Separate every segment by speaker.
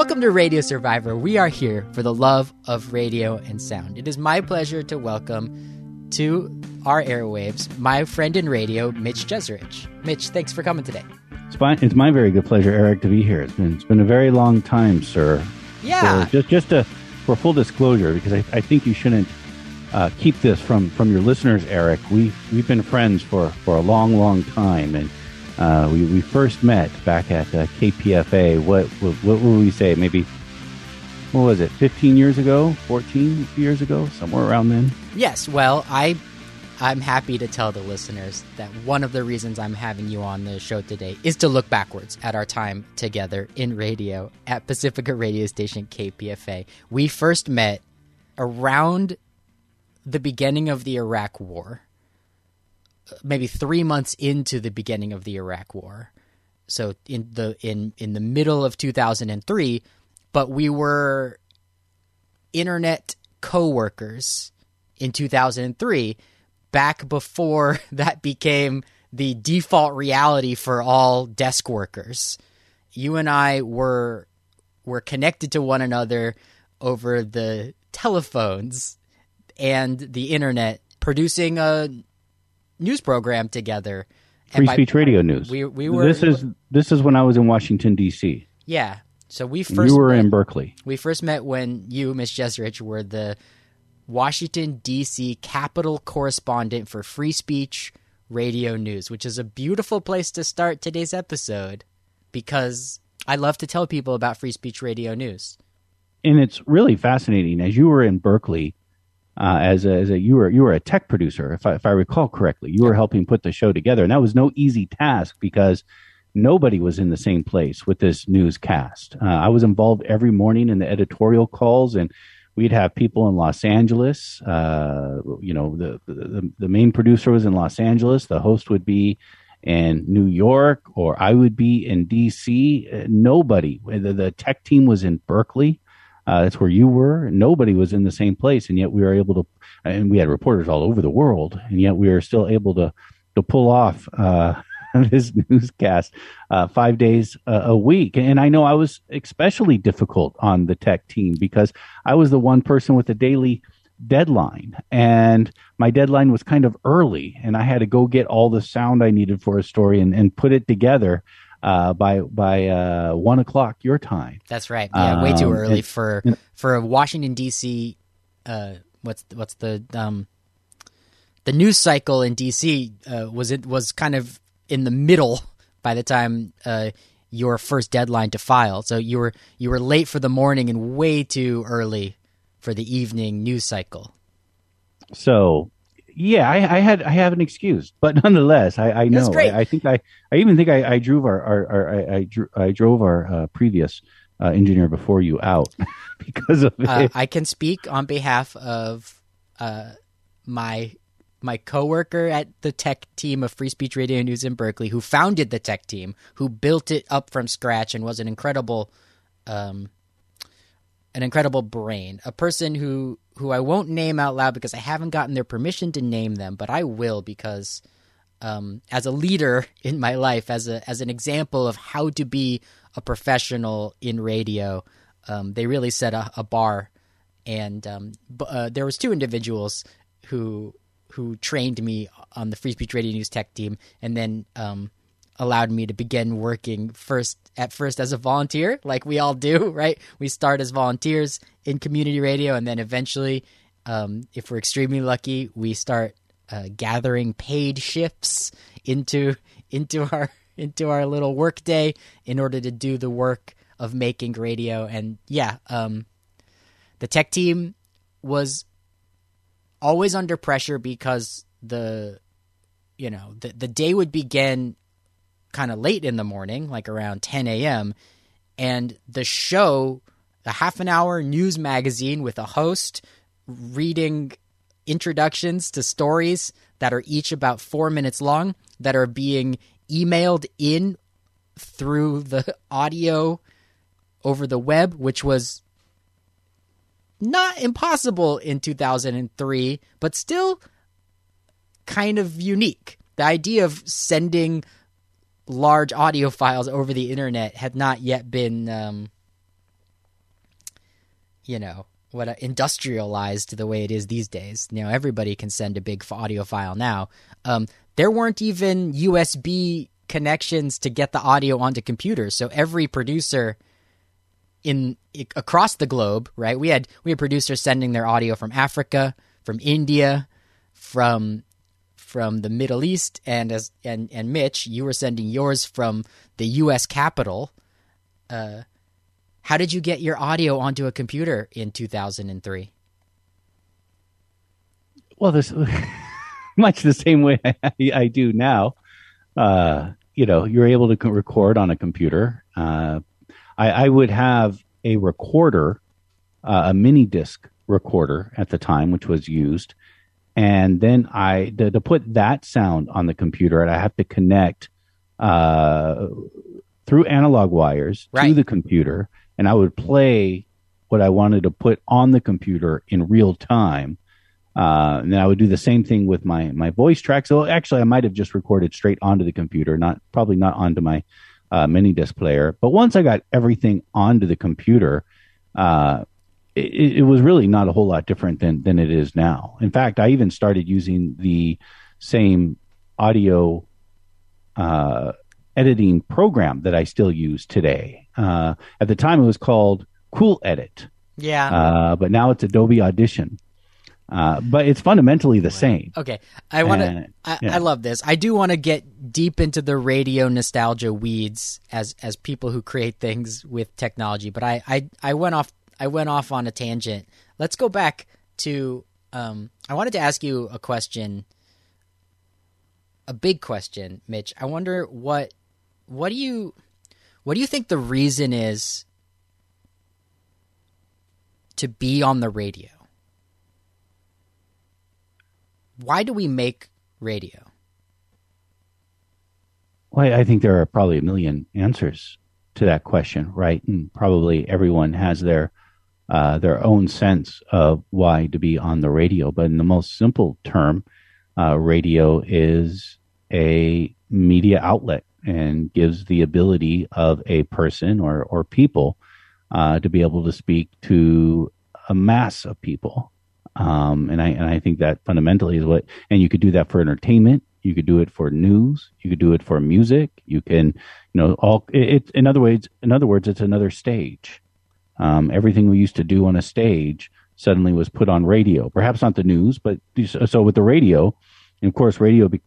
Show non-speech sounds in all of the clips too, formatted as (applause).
Speaker 1: Welcome to Radio Survivor. We are here for the love of radio and sound. It is my pleasure to welcome to our airwaves my friend in radio, Mitch Jeserich. Mitch, thanks for coming today.
Speaker 2: It's, fine. it's my very good pleasure, Eric, to be here. It's been, it's been a very long time, sir.
Speaker 1: Yeah.
Speaker 2: For, just just to, for full disclosure, because I, I think you shouldn't uh, keep this from, from your listeners, Eric. We, we've been friends for, for a long, long time. And uh, we, we first met back at uh, KPFA. What, what, what would we say? Maybe, what was it, 15 years ago? 14 years ago? Somewhere around then?
Speaker 1: Yes. Well, I I'm happy to tell the listeners that one of the reasons I'm having you on the show today is to look backwards at our time together in radio at Pacifica radio station KPFA. We first met around the beginning of the Iraq War, maybe three months into the beginning of the Iraq War. So in the in in the middle of 2003, but we were internet co-workers in 2003 back before (laughs) that became the default reality for all desk workers. You and I were were connected to one another over the telephones and the internet, producing a news program together.
Speaker 2: Free Speech Radio News.
Speaker 1: We we were.
Speaker 2: This is this is when I was in Washington D.C.
Speaker 1: Yeah. So we first.
Speaker 2: You were
Speaker 1: met,
Speaker 2: in Berkeley.
Speaker 1: We first met when you, Mitch Jeserich, were the Washington, D.C. Capital correspondent for Free Speech Radio News, which is a beautiful place to start today's episode because I love to tell people about Free Speech Radio News.
Speaker 2: And it's really fascinating. As you were in Berkeley, uh, as, a, as a you were you were a tech producer, if I, if I recall correctly, you were helping put the show together, and that was no easy task because nobody was in the same place with this newscast. Uh, I was involved every morning in the editorial calls and we'd have people in Los Angeles. Uh, you know, the, the, the main producer was in Los Angeles. The host would be in New York, or I would be in D.C. Uh, nobody. The, the, tech team was in Berkeley. Uh, that's where you were. Nobody was in the same place, and yet we were able to. And we had reporters all over the world, and yet we were still able to to pull off uh, (laughs) this newscast uh, five days a week. And I know I was especially difficult on the tech team because I was the one person with a daily deadline and my deadline was kind of early and I had to go get all the sound I needed for a story and, and put it together uh, by by uh, one o'clock your time.
Speaker 1: That's right. Yeah, way too um, early for for a Washington D.C. Uh, what's what's the um, the news cycle in D.C. Uh, was it was kind of in the middle by the time uh, your first deadline to file. So you were you were late for the morning and way too early for the evening news cycle.
Speaker 2: So yeah, I, I had I have an excuse, but (laughs) nonetheless, I, I know. I, I, think I I even think I, I drove our, our, our I, I, drew, I drove our uh, previous uh, engineer before you out (laughs) because of
Speaker 1: uh, I can speak on behalf of uh, my my coworker at the tech team of Free Speech Radio News in Berkeley, who founded the tech team, who built it up from scratch, and was an incredible, um, an incredible brain. A person who who I won't name out loud because I haven't gotten their permission to name them, but I will because, um, as a leader (laughs) in my life, as a as an example of how to be a professional in radio, um, they really set a, a bar. And um, uh, there was two individuals who who trained me on the Free Speech Radio News tech team, and then um, allowed me to begin working first at first as a volunteer, like we all do, (laughs) right? We start as volunteers in community radio, and then eventually, um, if we're extremely lucky, we start uh, gathering paid shifts into into our (laughs) into our little work day in order to do the work of making radio. And yeah, um, the tech team was always under pressure because the you know the the day would begin kind of late in the morning, like around 10 a.m. And the show, a half an hour news magazine with a host reading introductions to stories that are each about four minutes long that are being emailed in through the audio over the web, which was not impossible in 2003, but still kind of unique. The idea of sending large audio files over the internet had not yet been um, you know what uh, industrialized the way it is these days. You know, everybody can send a big audio file now. Um, there weren't even USB connections to get the audio onto computers, so every producer in across the globe, right? We had we had producers sending their audio from Africa, from India, from from the Middle East, and as and and Mitch, you were sending yours from the U.S. Capitol. Uh, how did you get your audio onto a computer in 2003?
Speaker 2: Well, this (laughs) much the same way I, I do now. Uh, you know, you're able to record on a computer. Uh, I, I, would have a recorder, uh, a mini disc recorder at the time, which was used, and then I to, to put that sound on the computer, and I have to connect uh, through analog wires right. to the computer and I would play what I wanted to put on the computer in real time. Uh, and then I would do the same thing with my my voice track. So actually, I might have just recorded straight onto the computer, not probably not onto my uh, mini disc player. But once I got everything onto the computer, uh, it, it, was really not a whole lot different than than it is now. In fact, I even started using the same audio uh, editing program that I still use today. Uh, at the time, it was called Cool Edit.
Speaker 1: Yeah.
Speaker 2: Uh, but now it's Adobe Audition. Uh, but it's fundamentally the same.
Speaker 1: Okay, I want to. I, yeah. I, love this. I do want to get deep into the radio nostalgia weeds as as people who create things with technology. But I I, I went off I went off on a tangent. Let's go back to. Um, I wanted to ask you a question, a big question, Mitch. I wonder what what do you what do you think the reason is to be on the radio? Why do we make radio?
Speaker 2: Well, I think there are probably a million answers to that question, right? And probably everyone has their uh, their own sense of why to be on the radio. But in the most simple term, uh, radio is a media outlet and gives the ability of a person or, or people uh, to be able to speak to a mass of people. Um, and I and I think that fundamentally is what and you could do that for entertainment. You could do it for news. You could do it for music. You can, you know, all it. it in other words, in other words, it's another stage. Um, everything we used to do on a stage suddenly was put on radio. Perhaps not the news, but so with the radio, and of course, radio be-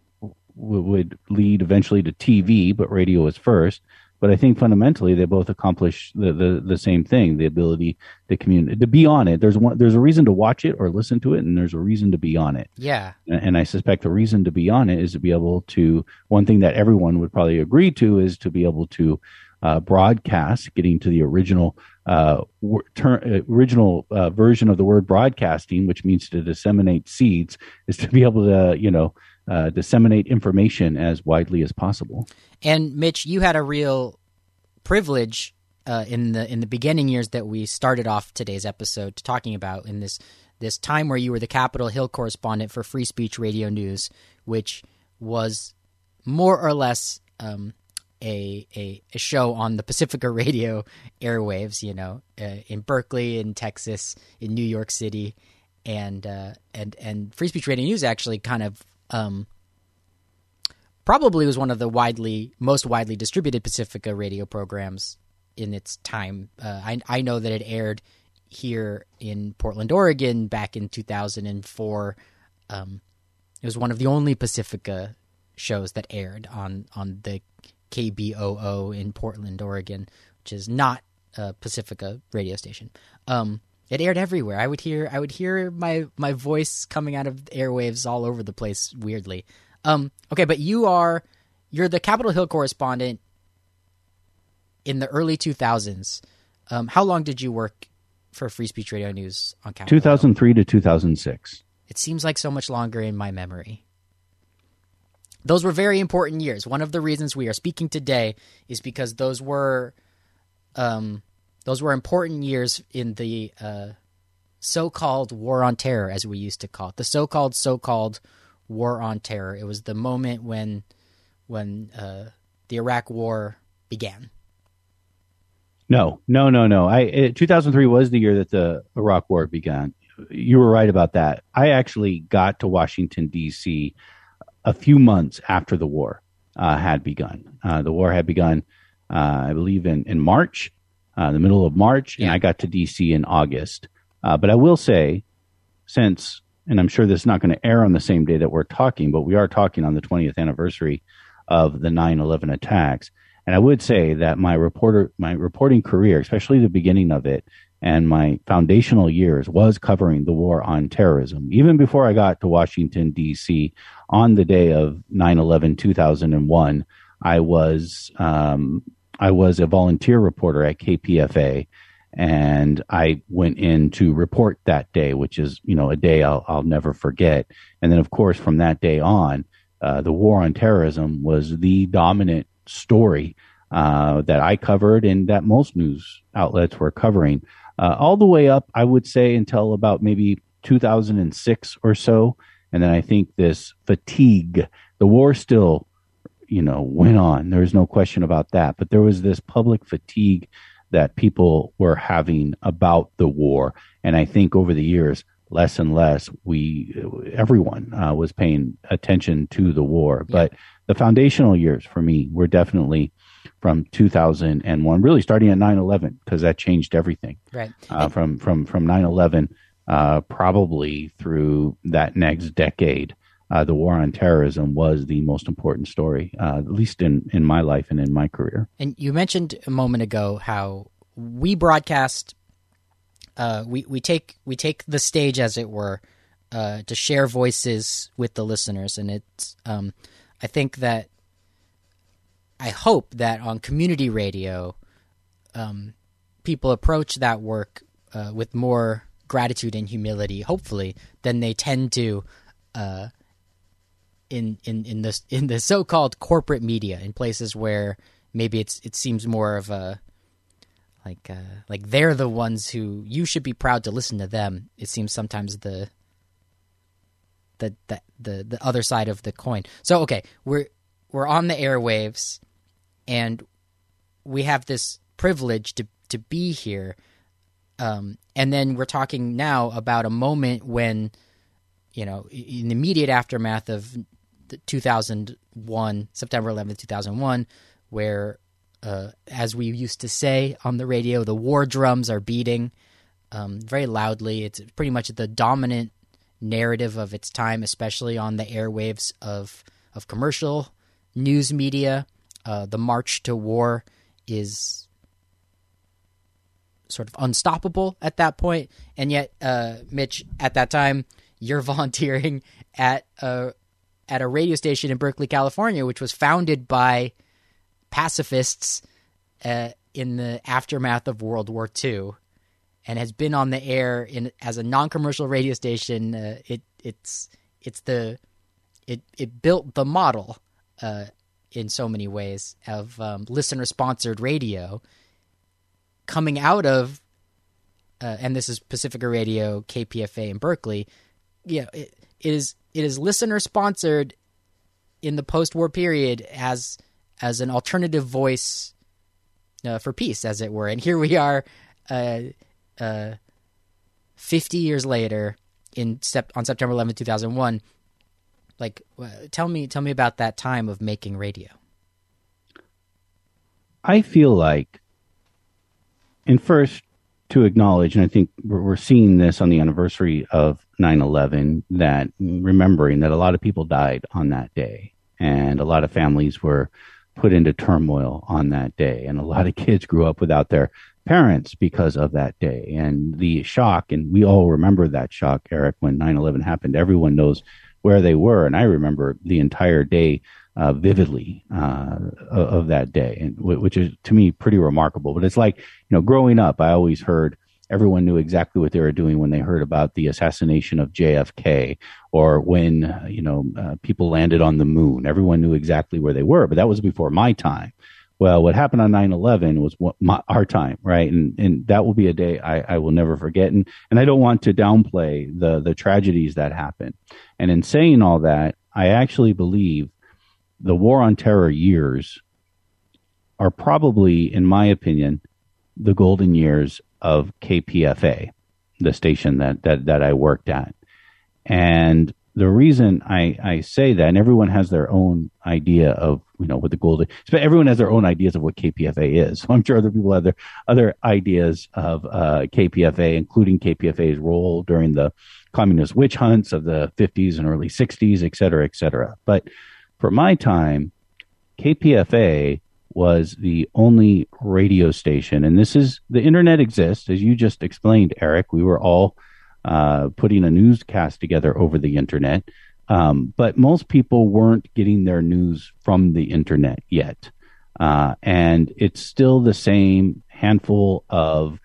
Speaker 2: would lead eventually to TV, but radio was first. But I think fundamentally they both accomplish the, the, the same thing: the ability to communicate, to be on it. There's one, there's a reason to watch it or listen to it, and there's a reason to be on it.
Speaker 1: Yeah.
Speaker 2: And, and I suspect the reason to be on it is to be able to. One thing that everyone would probably agree to is to be able to uh, broadcast, getting to the original uh, ter- original uh, version of the word broadcasting, which means to disseminate seeds, is to be able to you know uh, disseminate information as widely as possible.
Speaker 1: And Mitch, you had a real privilege uh, in the in the beginning years that we started off today's episode talking about in this this time where you were the Capitol Hill correspondent for Free Speech Radio News, which was more or less um, a, a, a show on the Pacifica (laughs) Radio airwaves. You know, uh, in Berkeley, in Texas, in New York City, and uh, and and Free Speech Radio News actually kind of um, probably was one of the widely most widely distributed Pacifica radio programs in its time. Uh, I I know that it aired here in Portland, Oregon, back in 2004. Um, it was one of the only Pacifica shows that aired on on the KBOO in Portland, Oregon, which is not a Pacifica radio station. Um, it aired everywhere. I would hear I would hear my my voice coming out of airwaves all over the place weirdly. Um, okay, but you are you're the Capitol Hill correspondent in the early 2000s. Um, how long did you work for Free Speech Radio News on Capitol
Speaker 2: 2003 Hill? to 2006.
Speaker 1: It seems like so much longer in my memory. Those were very important years. One of the reasons we are speaking today is because those were um, those were important years in the uh, so-called war on terror, as we used to call it, the so-called so-called war on terror. It was the moment when when uh, the Iraq War began.
Speaker 2: No, no, no, no. I it, 2003 was the year that the Iraq War began. You were right about that. I actually got to Washington D.C. a few months after the war uh, had begun. Uh, the war had begun, uh, I believe, in in March, uh, the middle of March, and I got to D.C. in August. Uh, but I will say, since and I'm sure this is not going to air on the same day that we're talking, but we are talking on the 20th anniversary of the 9/11 attacks. And I would say that my reporter, my reporting career, especially the beginning of it, and my foundational years was covering the war on terrorism. Even before I got to Washington D.C. on the day of 9/11 2001, I was um, I was a volunteer reporter at KPFA and I went in to report that day, which is you know a day I'll I'll never forget. And then of course from that day on, uh, the war on terrorism was the dominant story uh, that I covered and that most news outlets were covering, uh, all the way up I would say until about maybe 2006 or so. And then I think this fatigue, the war still, you know, went on. There's no question about that. But there was this public fatigue that people were having about the war. And I think over the years, less and less, we, everyone uh, was paying attention to the war. Yeah. But the foundational years for me were definitely from 2001, really starting at 9/11 because that changed everything.
Speaker 1: Right.
Speaker 2: Uh, from from from 9/11, uh, probably through that next decade, uh, the war on terrorism was the most important story, uh, at least in, in my life and in my career.
Speaker 1: And you mentioned a moment ago how we broadcast, uh, we we take we take the stage as it were uh, to share voices with the listeners, and it's um, I think that I hope that on community radio, um, people approach that work uh, with more gratitude and humility, hopefully, than they tend to uh, in in in the (laughs) in the so-called corporate media in places where maybe it's it seems more of a like uh, like they're the ones who you should be proud to listen to them. It seems sometimes the the the the, the other side of the coin. So okay, we're we're on the airwaves, and we have this privilege to to be here. Um, and then we're talking now about a moment when, you know, in the immediate aftermath of 2001, September 11th, 2001, where, uh, as we used to say on the radio, the war drums are beating um, very loudly. It's pretty much the dominant narrative of its time, especially on the airwaves of of commercial news media. Uh, the march to war is sort of unstoppable at that point, and yet, uh, Mitch, at that time, you're (laughs) volunteering at a at a radio station in Berkeley, California, which was founded by pacifists uh, in the aftermath of World War II, and has been on the air in as a non-commercial radio station. Uh, it it's it's the it it built the model uh, in so many ways of um, listener-sponsored radio coming out of. Uh, and this is Pacifica Radio, KPFA in Berkeley. Yeah, it, it is it is listener sponsored in the post-war period as as an alternative voice uh, for peace, as it were. And here we are, uh, uh, fifty years later, in sep- on September 11, two thousand one. Like, uh, tell me, tell me about that time of making radio.
Speaker 2: I feel like, and first to acknowledge, and I think we're, seeing this on the anniversary of 9 11, that remembering that a lot of people died on that day, and a lot of families were put into turmoil on that day, and a lot of kids grew up without their parents because of that day and the shock. And we all remember that shock, Eric, when 9 11 happened. Everyone knows where they were. And I remember the entire day uh, vividly uh, of that day, and which is to me pretty remarkable. But it's like you know, growing up, I always heard everyone knew exactly what they were doing when they heard about the assassination of JFK or when you know uh, people landed on the moon. Everyone knew exactly where they were, but that was before my time. Well, what happened on 9-11 was what my, our time, right? And and that will be a day I, I will never forget. And and I don't want to downplay the the tragedies that happened. And in saying all that, I actually believe the war on terror years are probably, in my opinion, the golden years of KPFA, the station that, that, that I worked at. And the reason I, I say that, and everyone has their own idea of, you know, what the golden, But everyone has their own ideas of what KPFA is. So (laughs) I'm sure other people have their other ideas of uh, KPFA, including KPFA's role during the communist witch hunts of the 50s and early 60s, et cetera, et cetera. But for my time, KPFA was the only radio station, and this is the internet exists, as you just explained, Eric. We were all uh, putting a newscast together over the internet, um, but most people weren't getting their news from the internet yet. Uh, and it's still the same handful of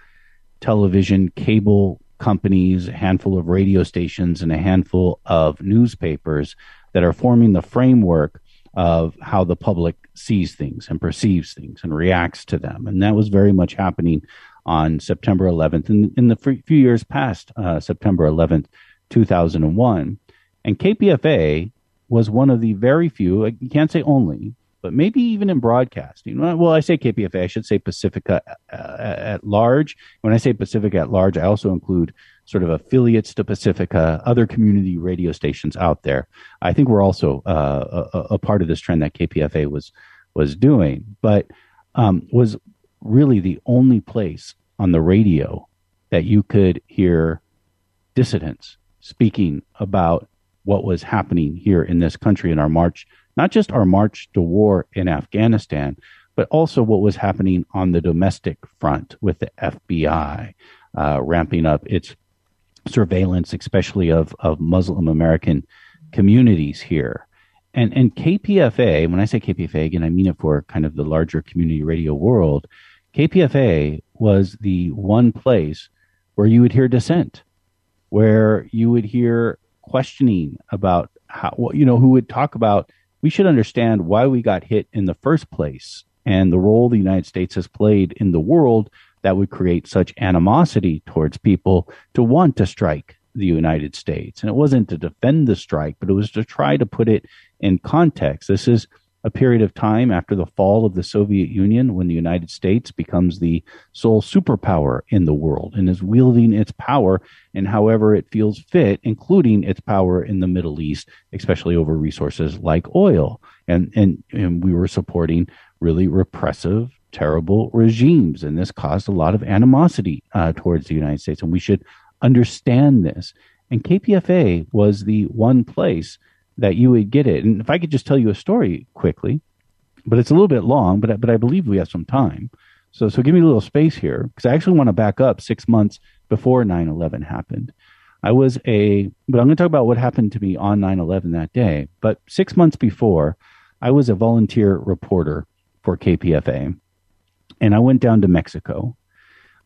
Speaker 2: television, cable companies, a handful of radio stations, and a handful of newspapers that are forming the framework of how the public sees things and perceives things and reacts to them. And that was very much happening on September 11th and in the few years past uh, September 11th, 2001. And KPFA was one of the very few, you can't say only, but maybe even in broadcasting. Well, I say KPFA, I should say Pacifica uh, at large. When I say Pacifica at large, I also include sort of affiliates to Pacifica, other community radio stations out there. I think we're also uh, a, a, part of this trend that KPFA was was doing, but um, was really the only place on the radio that you could hear dissidents speaking about what was happening here in this country in our march, not just our march to war in Afghanistan, but also what was happening on the domestic front with the FBI uh, ramping up its surveillance, especially of, of Muslim American communities here. And, and KPFA, when I say KPFA, again, I mean it for kind of the larger community radio world. KPFA was the one place where you would hear dissent, where you would hear questioning about how, you know, who would talk about we should understand why we got hit in the first place and the role the United States has played in the world that would create such animosity towards people to want to strike the United States. And it wasn't to defend the strike, but it was to try to put it in context. This is a period of time after the fall of the Soviet Union when the United States becomes the sole superpower in the world and is wielding its power in however it feels fit, including its power in the Middle East, especially over resources like oil. And, and, and we were supporting really repressive terrible regimes. And this caused a lot of animosity uh, towards the United States. And we should understand this. And KPFA was the one place that you would get it. And if I could just tell you a story quickly, but it's a little bit long, but, but I believe we have some time. So, so give me a little space here because I actually want to back up six months before 9 11 happened. I was a, but I'm going to talk about what happened to me on 9 11 that day. But six months before, I was a volunteer reporter for KPFA and I went down to Mexico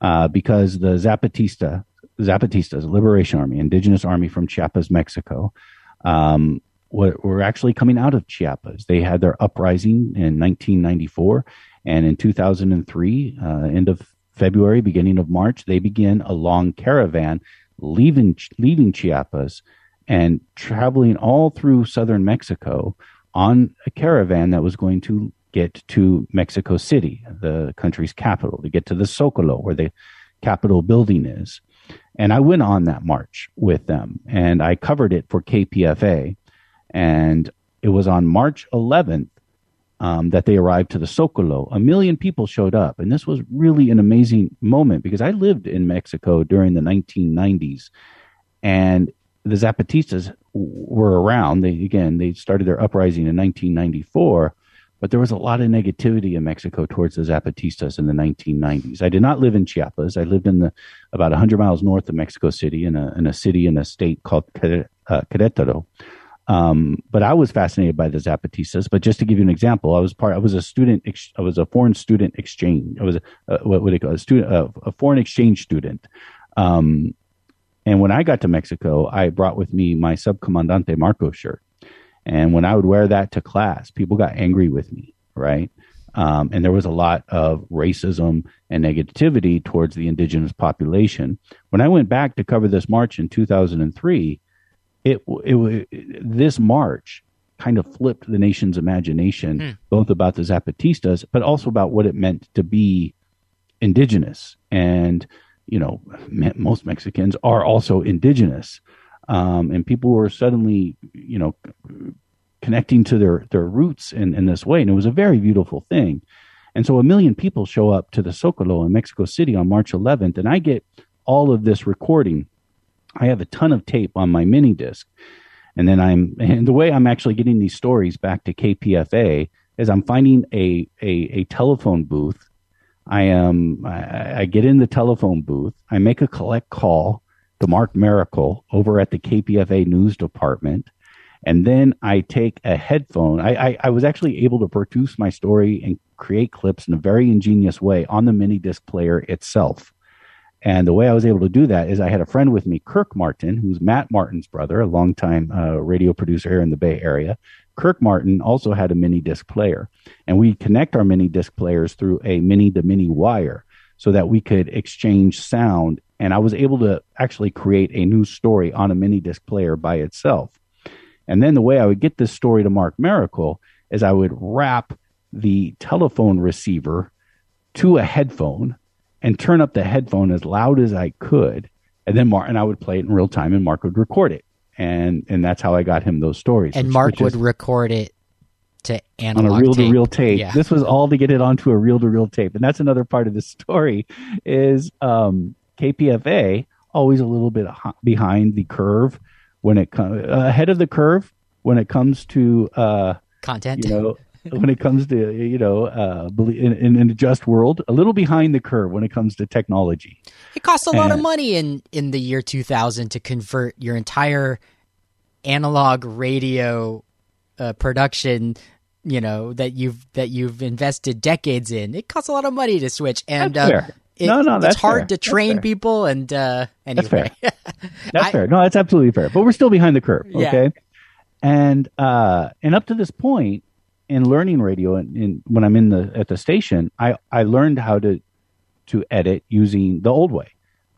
Speaker 2: uh, because the Zapatista Zapatistas, Liberation Army, Indigenous Army from Chiapas, Mexico, um, were, actually coming out of Chiapas. They had their uprising in 1994, and in 2003, uh, end of February, beginning of March, they began a long caravan leaving leaving Chiapas and traveling all through southern Mexico on a caravan that was going to get to Mexico City, the country's capital, to get to the Zocalo, where the Capitol building is. And I went on that march with them and I covered it for KPFA. And it was on March 11th um, that they arrived to the Zocalo. A million people showed up. And this was really an amazing moment because I lived in Mexico during the 1990s. And the Zapatistas were around. They, again, they started their uprising in 1994 but there was a lot of negativity in Mexico towards the Zapatistas in the 1990s. I did not live in Chiapas. I lived in the about 100 miles north of Mexico City in a in a city in a state called uh, Querétaro. Um, but I was fascinated by the Zapatistas. But just to give you an example, I was part. I was a student. I was a foreign student exchange. I was a, uh, what would they call a student? Uh, a foreign exchange student. Um, and when I got to Mexico, I brought with me my subcomandante Marcos shirt. And when I would wear that to class, people got angry with me, right? Um, and there was a lot of racism and negativity towards the indigenous population. When I went back to cover this march in 2003, it, it, it this march kind of flipped the nation's imagination, hmm. both about the Zapatistas, but also about what it meant to be indigenous, and you know, me- most Mexicans are also indigenous, um, and people were suddenly, you know, connecting to their their roots in in this way, and it was a very beautiful thing. And so a million people show up to the Zocalo in Mexico City on March 11th, and I get all of this recording. I have a ton of tape on my mini disc. And then I'm, (laughs) and the way I'm actually getting these stories back to KPFA is I'm finding a, a, a telephone booth. I am, I, I get in the telephone booth. I make a collect call to Mark Mericle over at the KPFA news department. And then I take a headphone. I, I, I was actually able to produce my story and create clips in a very ingenious way on the mini disc player itself. And the way I was able to do that is I had a friend with me, Kirk Martin, who's Matt Martin's brother, a longtime uh, radio producer here in the Bay Area. Kirk Martin also had a mini disc player, and we connect our mini disc players through a mini to mini wire so that we could exchange sound. And I was able to actually create a new story on a mini disc player by itself. And then the way I would get this story to Mark Mericle is I would wrap the telephone receiver to a headphone and turn up the headphone as loud as I could. And then Mark and I would play it in real time and Mark would record it. And and that's how I got him those stories.
Speaker 1: And
Speaker 2: which-
Speaker 1: Mark
Speaker 2: which
Speaker 1: would
Speaker 2: is
Speaker 1: record it to analog
Speaker 2: on a reel to reel
Speaker 1: tape. Yeah.
Speaker 2: This was all to get it onto a reel to reel tape. And that's another part of the story is um, KPFA always a little bit behind the curve when it comes ahead of the curve when it comes to uh,
Speaker 1: Content.
Speaker 2: you know (laughs) when it comes to you know uh, in, in, in a just world a little behind the curve when it comes to technology
Speaker 1: It costs a lot of money in in the year 2000 to convert your entire analog radio uh, production you know that you've that you've invested decades in it costs a lot of money to switch and uh, it-
Speaker 2: No, no, that's
Speaker 1: it's hard
Speaker 2: fair.
Speaker 1: to train people and uh anyway
Speaker 2: That's (laughs) That's
Speaker 1: I-
Speaker 2: fair. No, that's absolutely fair. But we're still behind the curve.
Speaker 1: Yeah.
Speaker 2: Okay. And uh and up to this point in learning radio and in, when I'm in the at the station, I I learned how to to edit using the old way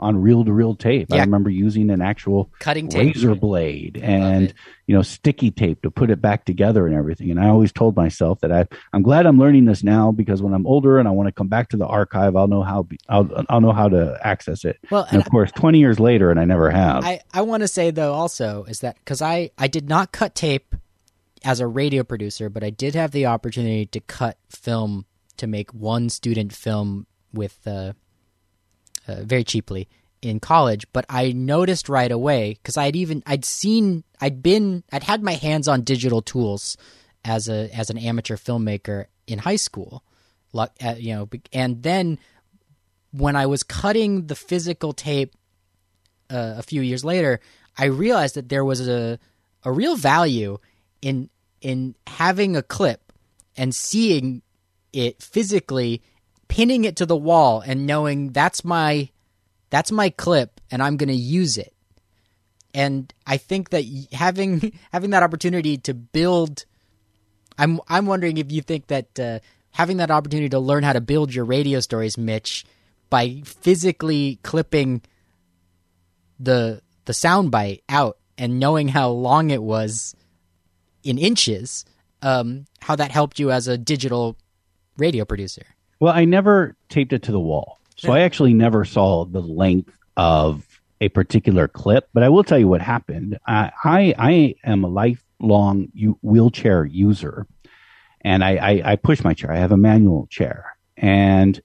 Speaker 2: on reel to reel tape. I remember using an actual
Speaker 1: cutting tape.
Speaker 2: razor blade
Speaker 1: I
Speaker 2: and you know sticky tape to put it back together and everything. And i always told myself that I, i'm glad i'm learning this now because when i'm older and i want to come back to the archive i'll know how I'll, I'll know how to access it.
Speaker 1: Well
Speaker 2: and
Speaker 1: and
Speaker 2: of course 20 years later and i never have.
Speaker 1: I, I want to say though also is that because I, I did not cut tape as a radio producer, but I did have the opportunity to cut film to make one student film with uh, uh, very cheaply in college. But I noticed right away because I'd even I'd seen I'd been I'd had my hands on digital tools as a as an amateur filmmaker in high school, uh, you know, and then when I was cutting the physical tape uh, a few years later, I realized that there was a a real value in in having a clip and seeing it physically, pinning it to the wall, and knowing that's my that's my clip, and I'm going to use it. And I think that having (laughs) having that opportunity to build, I'm I'm wondering if you think that uh, having that opportunity to learn how to build your radio stories, Mitch, by physically clipping the the soundbite out and knowing how long it was in inches, um, how that helped you as a digital radio producer.
Speaker 2: Well, I never taped it to the wall. So I actually never saw the length of a particular clip, but I will tell you what happened. I I, I am a lifelong u- wheelchair user, and I, I, I push my chair. I have a manual chair, and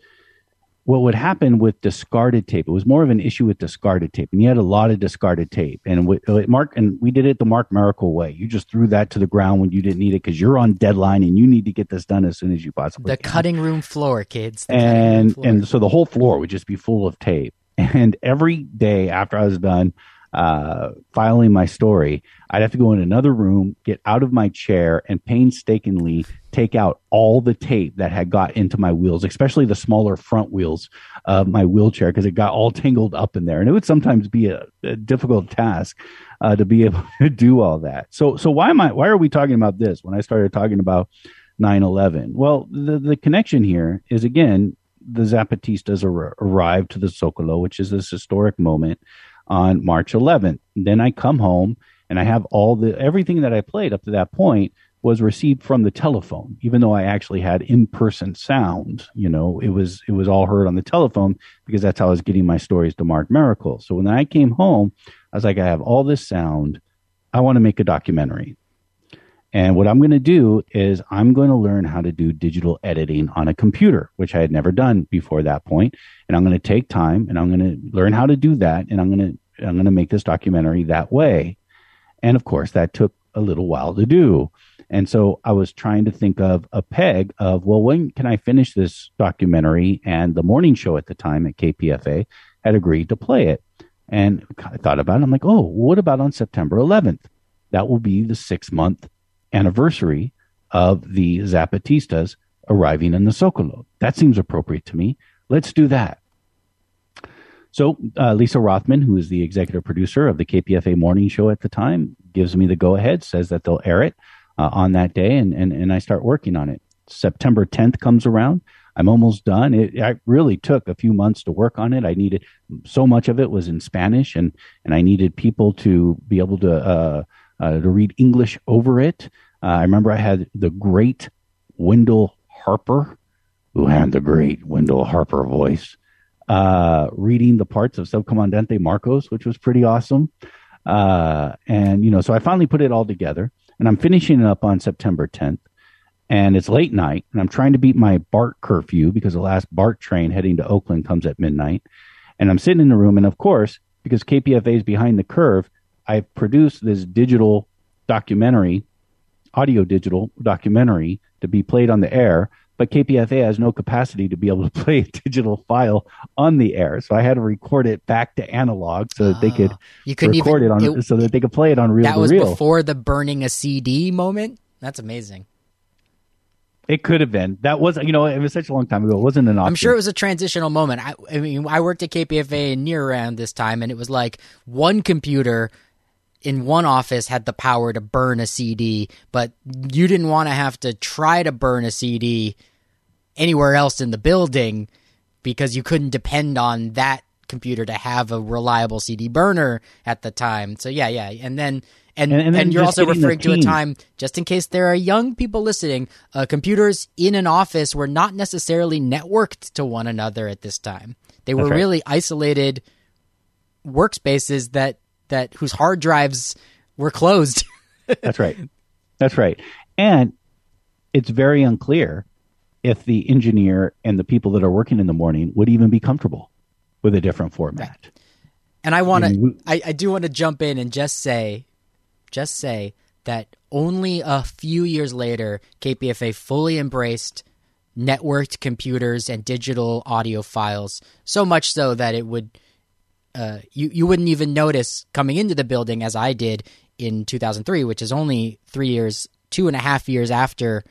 Speaker 2: what would happen with discarded tape? It was more of an issue with discarded tape, and you had a lot of discarded tape. And with, with Mark, and we did it the Mark Mericle way. You just threw that to the ground when you didn't need it because you're on deadline and you need to get this done as soon as you possibly
Speaker 1: The
Speaker 2: can
Speaker 1: cutting room floor, kids. The
Speaker 2: and
Speaker 1: floor.
Speaker 2: and so the whole floor would just be full of tape. (laughs) And every day after I was done uh, filing my story, I'd have to go in another room, get out of my chair, and painstakingly take out all the tape that had got into my wheels, especially the smaller front wheels of my wheelchair, because it got all tangled up in there. And it would sometimes be a, a difficult task uh, to be (laughs) able to do all that. So so why am I? Why are we talking about this when I started talking about 9/11? Well, the the connection here is again the Zapatistas ar- arrived to the Zocalo, which is this historic moment on March 11th. Then I come home and I have all the everything that I played up to that point was received from the telephone, even though I actually had in-person sound. You know, it was it was all heard on the telephone because that's how I was getting my stories to Mark Mericle. So when I came home, I was like, I have all this sound. I want to make a documentary. And what I'm going to do is I'm going to learn how to do digital editing on a computer, which I had never done before that point. And I'm going to take time and I'm going to learn how to do that. And I'm going to, I'm going to make this documentary that way. And of course, that took a little while to do. And so I was trying to think of a peg of, well, when can I finish this documentary? And the morning show at the time at KPFA had agreed to play it. And I thought about it. I'm like, oh, what about on September 11th? That will be the six month anniversary of the Zapatistas arriving in the Zocalo. That seems appropriate to me. Let's do that. So uh, Lisa Rothman, who is the executive producer of the KPFA morning show at the time, gives me the go ahead, says that they'll air it uh, on that day, and, and, and I start working on it. September 10th comes around. I'm almost done. It, it, really took a few months to work on it. I needed so much of it was in Spanish, and and I needed people to be able to uh, uh, to read English over it. Uh, I remember I had the great Wendell Harper, who had the great Wendell Harper voice, uh, reading the parts of Subcomandante Marcos, which was pretty awesome. Uh, and, you know, so I finally put it all together and I'm finishing it up on September 10th. And it's late night and I'm trying to beat my BART curfew because the last BART train heading to Oakland comes at midnight. And I'm sitting in the room. And of course, because KPFA is behind the curve, I produced this digital documentary, audio digital documentary to be played on the air. But KPFA has no capacity to be able to (laughs) play a digital file on the air, so I had to record it back to analog so that they could
Speaker 1: ah, you couldn't
Speaker 2: record
Speaker 1: even,
Speaker 2: it on
Speaker 1: it,
Speaker 2: so that they could play it on reel
Speaker 1: That was
Speaker 2: reel.
Speaker 1: before the burning a CD moment. That's amazing.
Speaker 2: It could have been. That was, you know, it was such a long time ago. It wasn't an option.
Speaker 1: I'm sure it was a transitional moment. I, I mean, I worked at KPFA near around this time, and it was like one computer in one office had the power to burn a CD, but you didn't want to have to try to burn a CD anywhere else in the building because you couldn't depend on that computer to have a reliable CD burner at the time. So yeah, yeah, and then and and, and, and you're also referring to a time just in case there are young people listening. Uh, computers in an office were not necessarily networked to one another at this time. They were right. really isolated workspaces that that whose hard drives were closed. (laughs)
Speaker 2: That's right. That's right. And it's very unclear if the engineer and the people that are working in the morning would even be comfortable with a different format. Right.
Speaker 1: And I want to, I, I do want to jump in and just say, just say that only a few years later, KPFA fully embraced networked computers and digital audio files, so much so that it would, uh, you, you wouldn't even notice coming into the building as I did in 2003, which is only three years, two and a half years after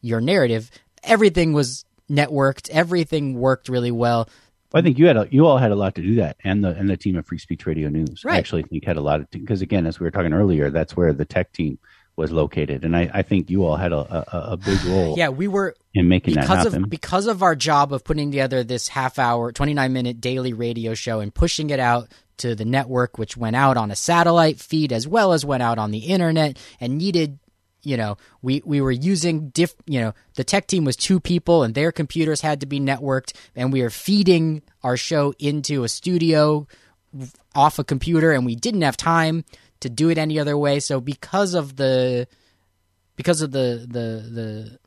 Speaker 1: your narrative. Everything was networked, everything worked really well.
Speaker 2: Well, I think you had a, you all had a lot to do that, and the and the team of Free Speech Radio News.
Speaker 1: Right.
Speaker 2: I actually think had a lot of because again, as we were talking earlier, that's where the tech team was located, and I, I think you all had a, a, a big role.
Speaker 1: yeah, we were
Speaker 2: in making
Speaker 1: because
Speaker 2: that happen
Speaker 1: of because of our job of putting together this half hour, twenty nine minute daily radio show and pushing it out to the network, which went out on a satellite feed as well as went out on the internet, and needed you know we we were using diff you know the tech team was two people and their computers had to be networked and we were feeding our show into a studio off a computer and we didn't have time to do it any other way so because of the because of the the the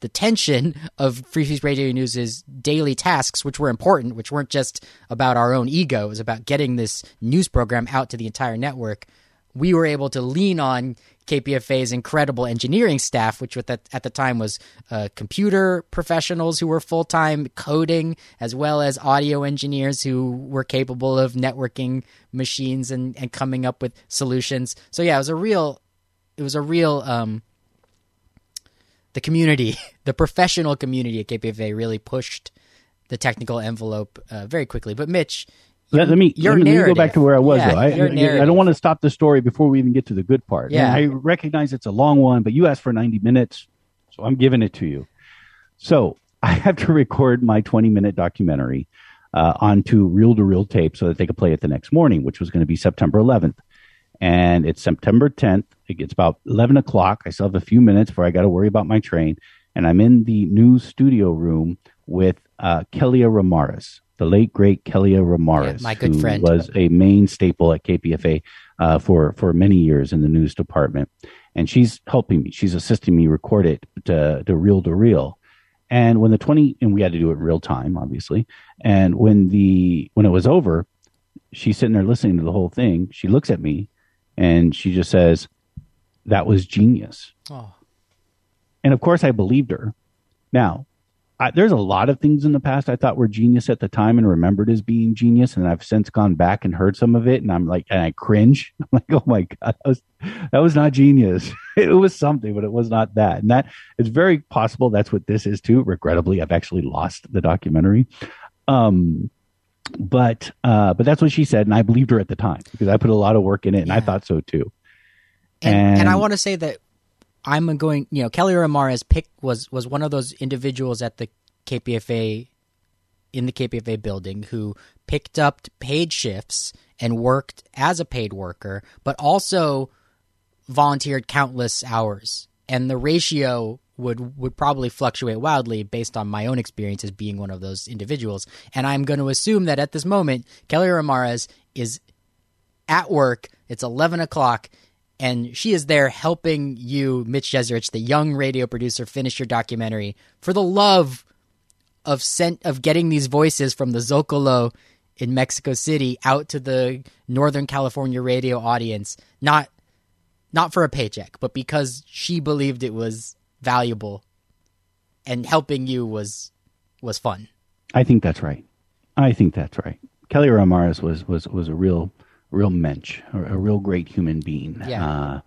Speaker 1: the tension of Free Speech Radio News's daily tasks, which were important, which weren't just about our own ego, it was about getting this news program out to the entire network. We were able to lean on KPFA's incredible engineering staff, which at the, time was uh, computer professionals who were full time coding, as well as audio engineers who were capable of networking machines and, and coming up with solutions. So yeah, it was a real, it was a real, um, the community, (laughs) the professional community at KPFA really pushed the technical envelope uh, very quickly. But Mitch,
Speaker 2: let, let me
Speaker 1: your
Speaker 2: let
Speaker 1: me,
Speaker 2: go back to where I was
Speaker 1: yeah,
Speaker 2: though. I, I, I, don't want to stop the story before we even get to the good part.
Speaker 1: Yeah,
Speaker 2: and I recognize it's a long one, but you asked for 90 minutes, so I'm giving it to you. So (laughs) I have to record my 20 minute documentary uh, onto reel to reel tape so that they could play it the next morning, which was going to be September 11th. and it's September 10th. It's about 11 o'clock. I still have a few minutes before I got to worry about my train, and I'm in the new studio room with uh, Kellia Ramares, the late great Kellia Ramares,
Speaker 1: Yeah, my good
Speaker 2: who
Speaker 1: friend.
Speaker 2: was a main staple at KPFA uh, for for many years in the news department, and she's helping me. She's assisting me record it to, to reel to reel. And when the twenty and we had to do it real time, obviously. And when the when it was over, she's sitting there listening to the whole thing. She looks at me, and she just says, "That was genius."
Speaker 1: Oh,
Speaker 2: And of course, I believed her. Now, I, there's a lot of things in the past I thought were genius at the time and remembered as being genius, and I've since gone back and heard some of it, and I'm like, and I cringe. (laughs) I'm like, oh my god, that was that was not genius. (laughs) it was something, but it was not that. And that it's very possible that's what this is too. Regrettably, I've actually lost the documentary. Um, but uh, but that's what she said, and I believed her at the time because I put a lot of work in it, and I thought so too.
Speaker 1: and, and I want to say that I'm going. You know, Kellia Ramares pick was was one of those individuals at the KPFA in the KPFA building who picked up paid shifts and worked as a paid worker, but also volunteered countless hours. And the ratio would would probably fluctuate wildly based on my own experience as being one of those individuals. And I'm going to assume that at this moment, Kellia Ramares is at work. It's 11 o'clock, and she is there helping you, Mitch Jeserich, the young radio producer, finish your documentary for the love of sent of getting these voices from the Zocalo in Mexico City out to the Northern California radio audience. Not not for a paycheck, but because she believed it was valuable, and helping you was was fun.
Speaker 2: I think that's right. I think that's right. Kellia Ramares was was was a real real mensch, a, a real great human being.
Speaker 1: Yeah.
Speaker 2: Uh,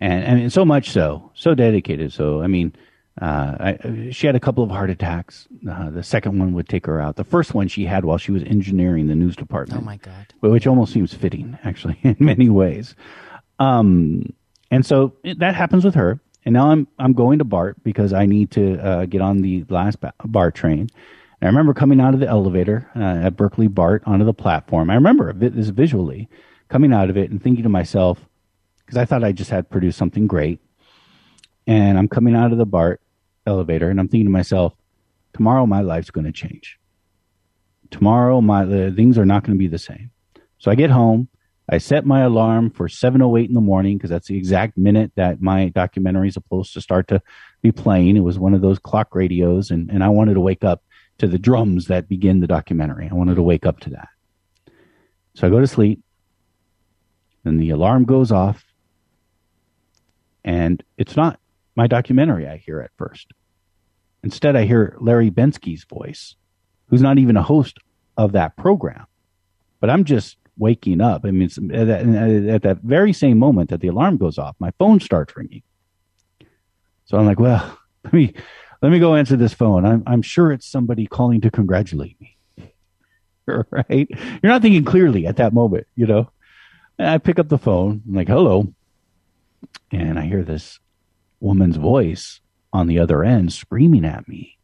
Speaker 2: and and so much so, so dedicated. So I mean, uh, I, she had a couple of heart attacks. Uh, the second one would take her out. The first one she had while she was engineering the news department
Speaker 1: Oh my god!
Speaker 2: which almost seems fitting actually (laughs) in many ways. Um, and so it, that happens with her. And now I'm I'm going to Bart because I need to uh, get on the last ba- Bart train. And I remember coming out of the elevator uh, at Berkeley Bart onto the platform. I remember this visually coming out of it and thinking to myself because I thought I just had produced something great. And I'm coming out of the Bart elevator and I'm thinking to myself, tomorrow my life's going to change. Tomorrow my the things are not going to be the same. So I get home. I set my alarm for 7:08 in the morning because that's the exact minute that my documentary is supposed to start to be playing. It was one of those clock radios, and, and I wanted to wake up to the drums that begin the documentary. I wanted to wake up to that. So I go to sleep. Then the alarm goes off, and it's not my documentary I hear at first. Instead, I hear Larry Bensky's voice, who's not even a host of that program. But I'm just waking up. I mean, at, that, at that very same moment that the alarm goes off, my phone starts ringing. So I'm like, well, (laughs) let me let me go answer this phone. I'm I'm sure it's somebody calling to congratulate me. (laughs) right? You're not thinking clearly at that moment, you know. And I pick up the phone. I'm like, hello, and I hear this woman's voice on the other end screaming at me.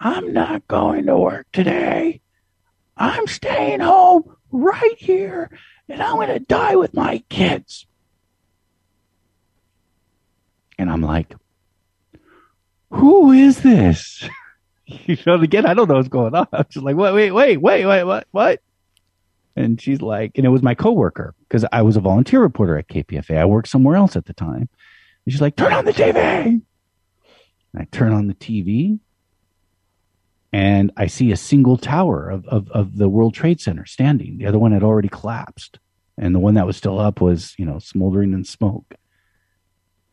Speaker 2: I'm not going to work today. I'm staying home right here and I'm going to die with my kids. And I'm like, who is this? (laughs) you know, again, I don't know what's going on. I'm just like, wait, wait, wait, wait, wait, what, what? And she's like, and it was my coworker because I was a volunteer reporter at KPFA. I worked somewhere else at the time. And she's like, turn on the TV. And I turn on the TV and I see a single tower of, of, of the World Trade Center standing. The other one had already collapsed. And the one that was still up was, you know, smoldering in smoke.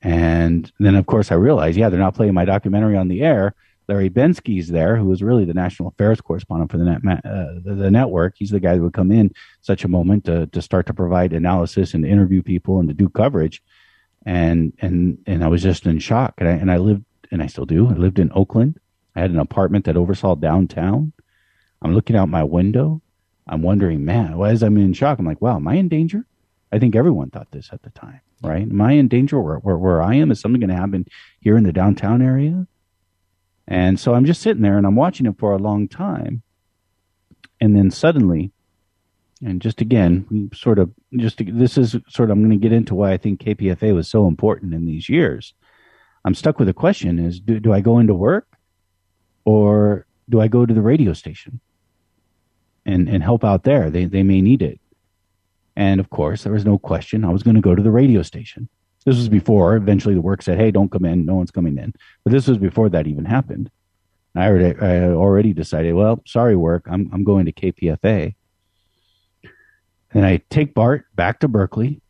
Speaker 2: And then, of course, I realized, yeah, they're not playing my documentary on the air. Larry Bensky's there, who was really the national affairs correspondent for the, net, uh, the, the network. He's the guy that would come in such a moment to, to start to provide analysis and interview people and to do coverage. And, and, and I was just in shock. And I, and I lived, and I still do, I lived in Oakland. I had an apartment that oversaw downtown. I'm looking out my window. I'm wondering, man, why is I'm in shock? I'm like, wow, am I in danger? I think everyone thought this at the time, right? Am I in danger where, where, where I am? Is something going to happen here in the downtown area? And so I'm just sitting there and I'm watching it for a long time. And then suddenly And just again, sort of, just to, this is sort of, I'm going to get into why I think KPFA was so important in these years. I'm stuck with a question: Is do, do I go into work, or do I go to the radio station and and help out there? They they may need it. And of course, there was no question I was going to go to the radio station. This was before eventually the work said, "Hey, don't come in. No one's coming in." But this was before that even happened. I already, I already decided, well, sorry, work. I'm I'm going to KPFA. And I take Bart back to Berkeley,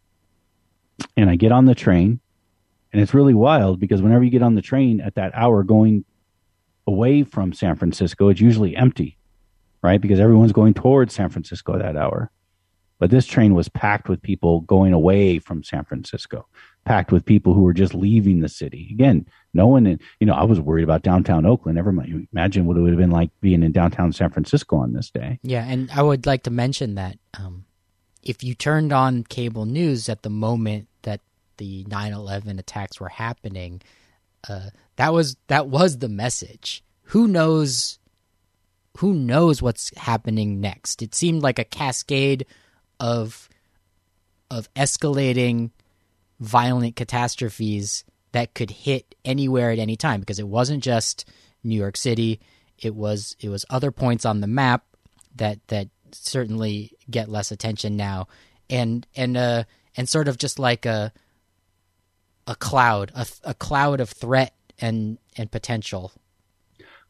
Speaker 2: and I get on the train, and it's really wild because whenever you get on the train at that hour going away from San Francisco, it's usually empty, right? Because everyone's going towards San Francisco that hour. But this train was packed with people going away from San Francisco, packed with people who were just leaving the city. Again, no one, in, you know, I was worried about downtown Oakland. Never mind, imagine what it would have been like being in downtown San Francisco on this day.
Speaker 1: Yeah, and I would like to mention that um, if you turned on cable news at the moment that the 9/11 attacks were happening, uh, that was that was the message. Who knows? Who knows what's happening next? It seemed like a cascade of of escalating violent catastrophes that could hit anywhere at any time because it wasn't just New York City. It was it was other points on the map that that certainly get less attention now. And and uh and sort of just like a a cloud a, a cloud of threat and and potential.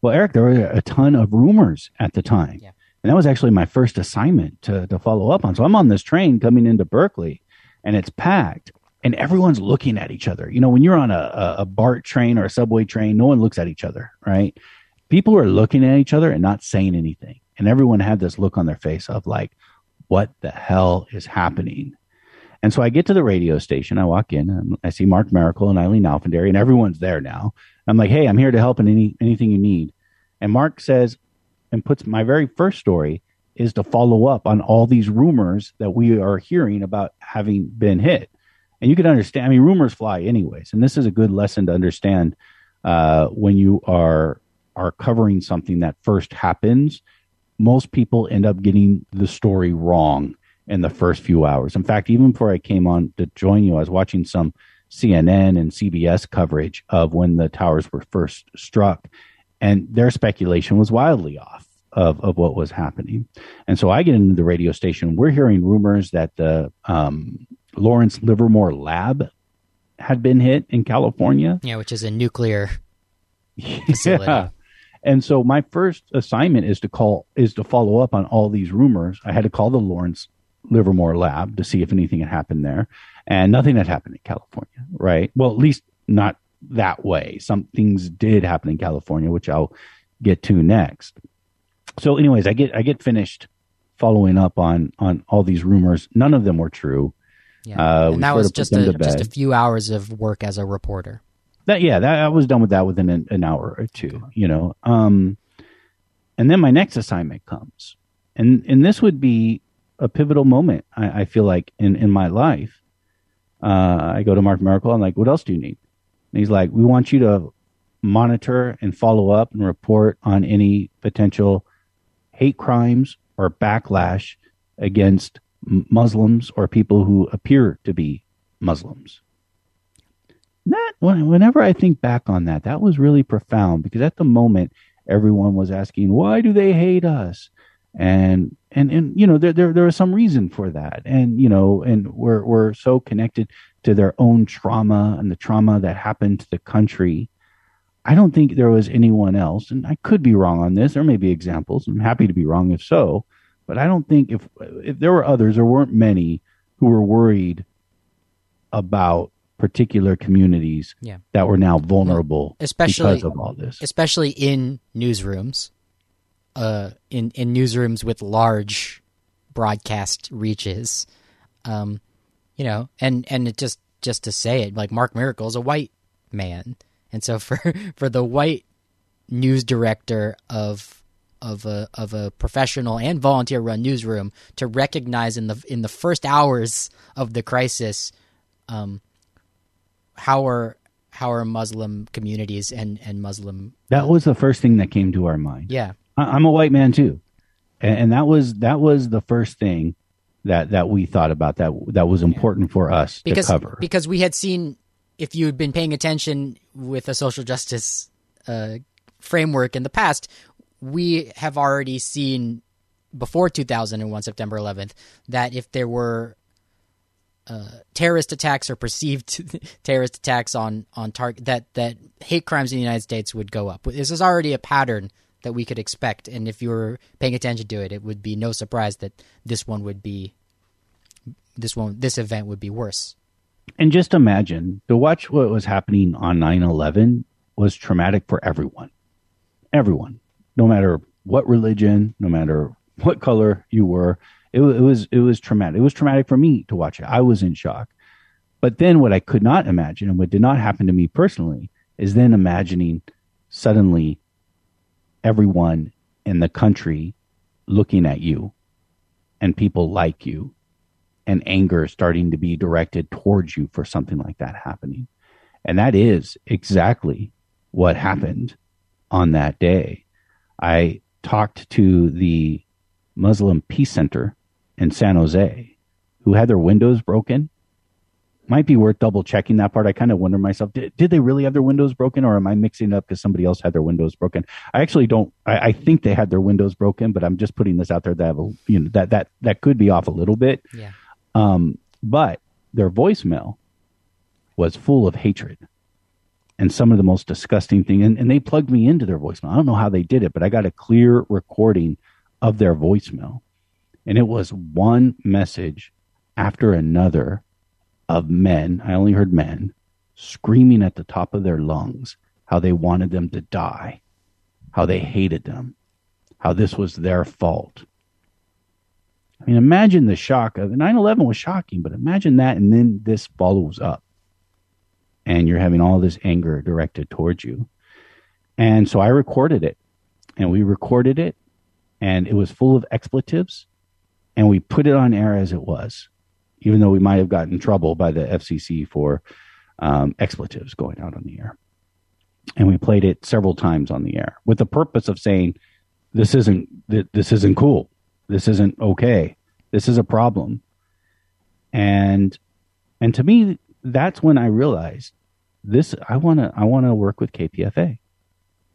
Speaker 2: Well eric there were a ton of rumors at the time.
Speaker 1: Yeah
Speaker 2: and that was actually my first assignment to, to follow up on. So I'm on this train coming into Berkeley and it's packed and everyone's looking at each other. You know, when you're on a, a BART train or a subway train, no one looks at each other, right? People are looking at each other and not saying anything. And everyone had this look on their face of like, what the hell is happening? And so I get to the radio station. I walk in. I see Mark Mericle and Aileen Alfandary, and everyone's there now. I'm like, hey, I'm here to help in any anything you need. And Mark says, and puts my very first story is to follow up on all these rumors that we are hearing about having been hit. And you can understand, I mean, rumors fly anyways. And this is a good lesson to understand uh, when you are are covering something that first happens. Most people end up getting the story wrong in the first few hours. In fact, even before I came on to join you, I was watching some CNN and CBS coverage of when the towers were first struck, and their speculation was wildly off of, of what was happening. And so I get into the radio station. We're hearing rumors that the um, Lawrence Livermore lab had been hit in California.
Speaker 1: Yeah, which is a nuclear (laughs) facility. Yeah.
Speaker 2: And so my first assignment is to call is to follow up on all these rumors. I had to call the Lawrence Livermore lab to see if anything had happened there, and nothing had happened in California. Right? Well, at least not that way. Some things did happen in California, which I'll get to next so anyways, I get I get finished following up on on all these rumors. None of them were true.
Speaker 1: Yeah, uh, and that was just a just a few hours of work as a reporter.
Speaker 2: That yeah, that I was done with that within an, an hour or two. Okay. You know, um, and then my next assignment comes, and and this would be a pivotal moment. I, I feel like in in my life. Uh, I go to Mark Mericle. I'm like, what else do you need? And he's like, we want you to monitor and follow up and report on any potential hate crimes or backlash against Muslims or people who appear to be Muslims. That whenever I think back on that, that was really profound because at the moment everyone was asking, "Why do they hate us?" and and and you know there there there was some reason for that, and you know, and we're we're so connected to their own trauma and the trauma that happened to the country I don't think there was anyone else, and I could be wrong on this. There may be examples. I'm happy to be wrong if so, but I don't think if if there were others, there weren't many who were worried about particular communities
Speaker 1: yeah.
Speaker 2: that were now vulnerable,
Speaker 1: especially
Speaker 2: because of all this,
Speaker 1: especially in newsrooms, uh, in in newsrooms with large broadcast reaches, um, you know, and and it just just to say it, like Mark Mericle is a white man and so for (laughs) for the white news director of of a of a professional and volunteer run newsroom to recognize in the in the first hours of the crisis um, how are how are Muslim communities and and Muslim
Speaker 2: that was the first thing that came to our mind.
Speaker 1: Yeah,
Speaker 2: I, am a white man too, and, and, that was that was the first thing that that we thought about that that was important for us
Speaker 1: because
Speaker 2: to cover.
Speaker 1: because we had seen if you had been paying attention with a social justice uh, framework in the past, we have already seen before 2001 September 11th that if there were uh, terrorist attacks or perceived (laughs) terrorist attacks on on target that that hate crimes in the United States would go up. This is already a pattern that we could expect, and if you were paying attention to it, it would be no surprise that this one would be this one this event would be worse.
Speaker 2: And just imagine to watch what was happening on 9/11 was traumatic for everyone. Everyone, no matter what religion, no matter what color you were, it, it was it was traumatic. It was traumatic for me to watch it. I was in shock. But then what I could not imagine and what did not happen to me personally is then imagining suddenly everyone in the country looking at you and people like you and anger starting to be directed towards you for something like that happening. And that is exactly what happened on that day. I talked to the Muslim Peace Center in San Jose who had their windows broken might be worth double checking that part. I kind of wonder myself, did, did they really have their windows broken or am I mixing it up because somebody else had their windows broken? I actually don't, I, I, think they had their windows broken, but I'm just putting this out there that, you know, that, that, that could be off a little bit.
Speaker 1: Yeah.
Speaker 2: Um, but their voicemail was full of hatred and some of the most disgusting thing. And, and they plugged me into their voicemail. I don't know how they did it, but I got a clear recording of their voicemail. And it was one message after another of men, I only heard men, screaming at the top of their lungs how they wanted them to die, how they hated them, how this was their fault. I mean, imagine the shock of 9 11 was shocking, but imagine that, and then this follows up. And you're having all this anger directed towards you. And so I recorded it, and we recorded it, and it was full of expletives, and we put it on air as it was even though we might have gotten trouble by the FCC for um, expletives going out on the air. And we played it several times on the air with the purpose of saying, "This isn't this isn't cool. This isn't okay. This is a problem." And and to me, that's when I realized this. I want to I want to work with KPFA.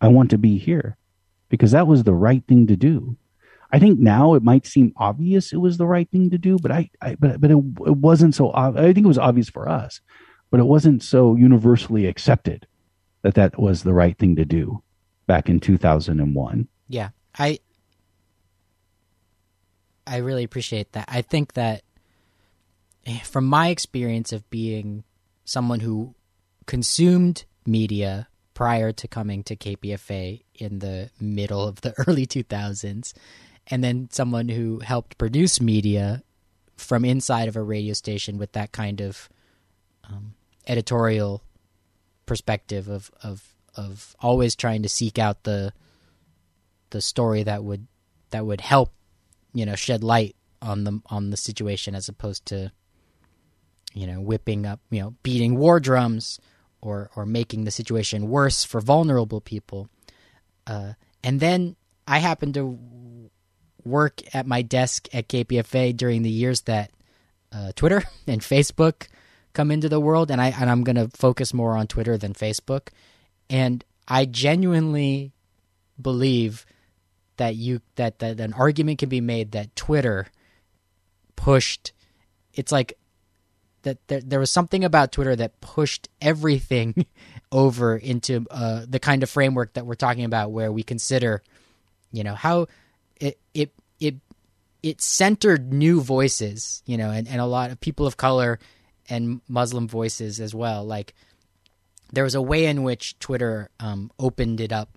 Speaker 2: I want to be here because that was the right thing to do. I think now it might seem obvious it was the right thing to do, but I, I but but it, it wasn't so. I think it was obvious for us, but it wasn't so universally accepted that that was the right thing to do back in 2001.
Speaker 1: Yeah, I I really appreciate that. I think that eh, from my experience of being someone who consumed media prior to coming to KPFA in the middle of the (laughs) early 2000s and then someone who helped produce media from inside of a radio station with that kind of um, editorial perspective of, of of always trying to seek out the the story that would that would help you know shed light on the on the situation as opposed to you know whipping up you know beating war drums or or making the situation worse for vulnerable people. Uh, and then I happen to work at my desk at KPFA during the years that uh, Twitter (laughs) and Facebook come into the world, and I and I'm going to focus more on Twitter than Facebook, and I genuinely believe that you that that an argument can be made that Twitter pushed. It's like that there, there was something about Twitter that pushed everything (laughs) over into uh, the kind of framework that we're talking about, where we consider, you know, how it it it it centered new voices, you know, and, and a lot of people of color and Muslim voices as well. Like there was a way in which Twitter um, opened it up,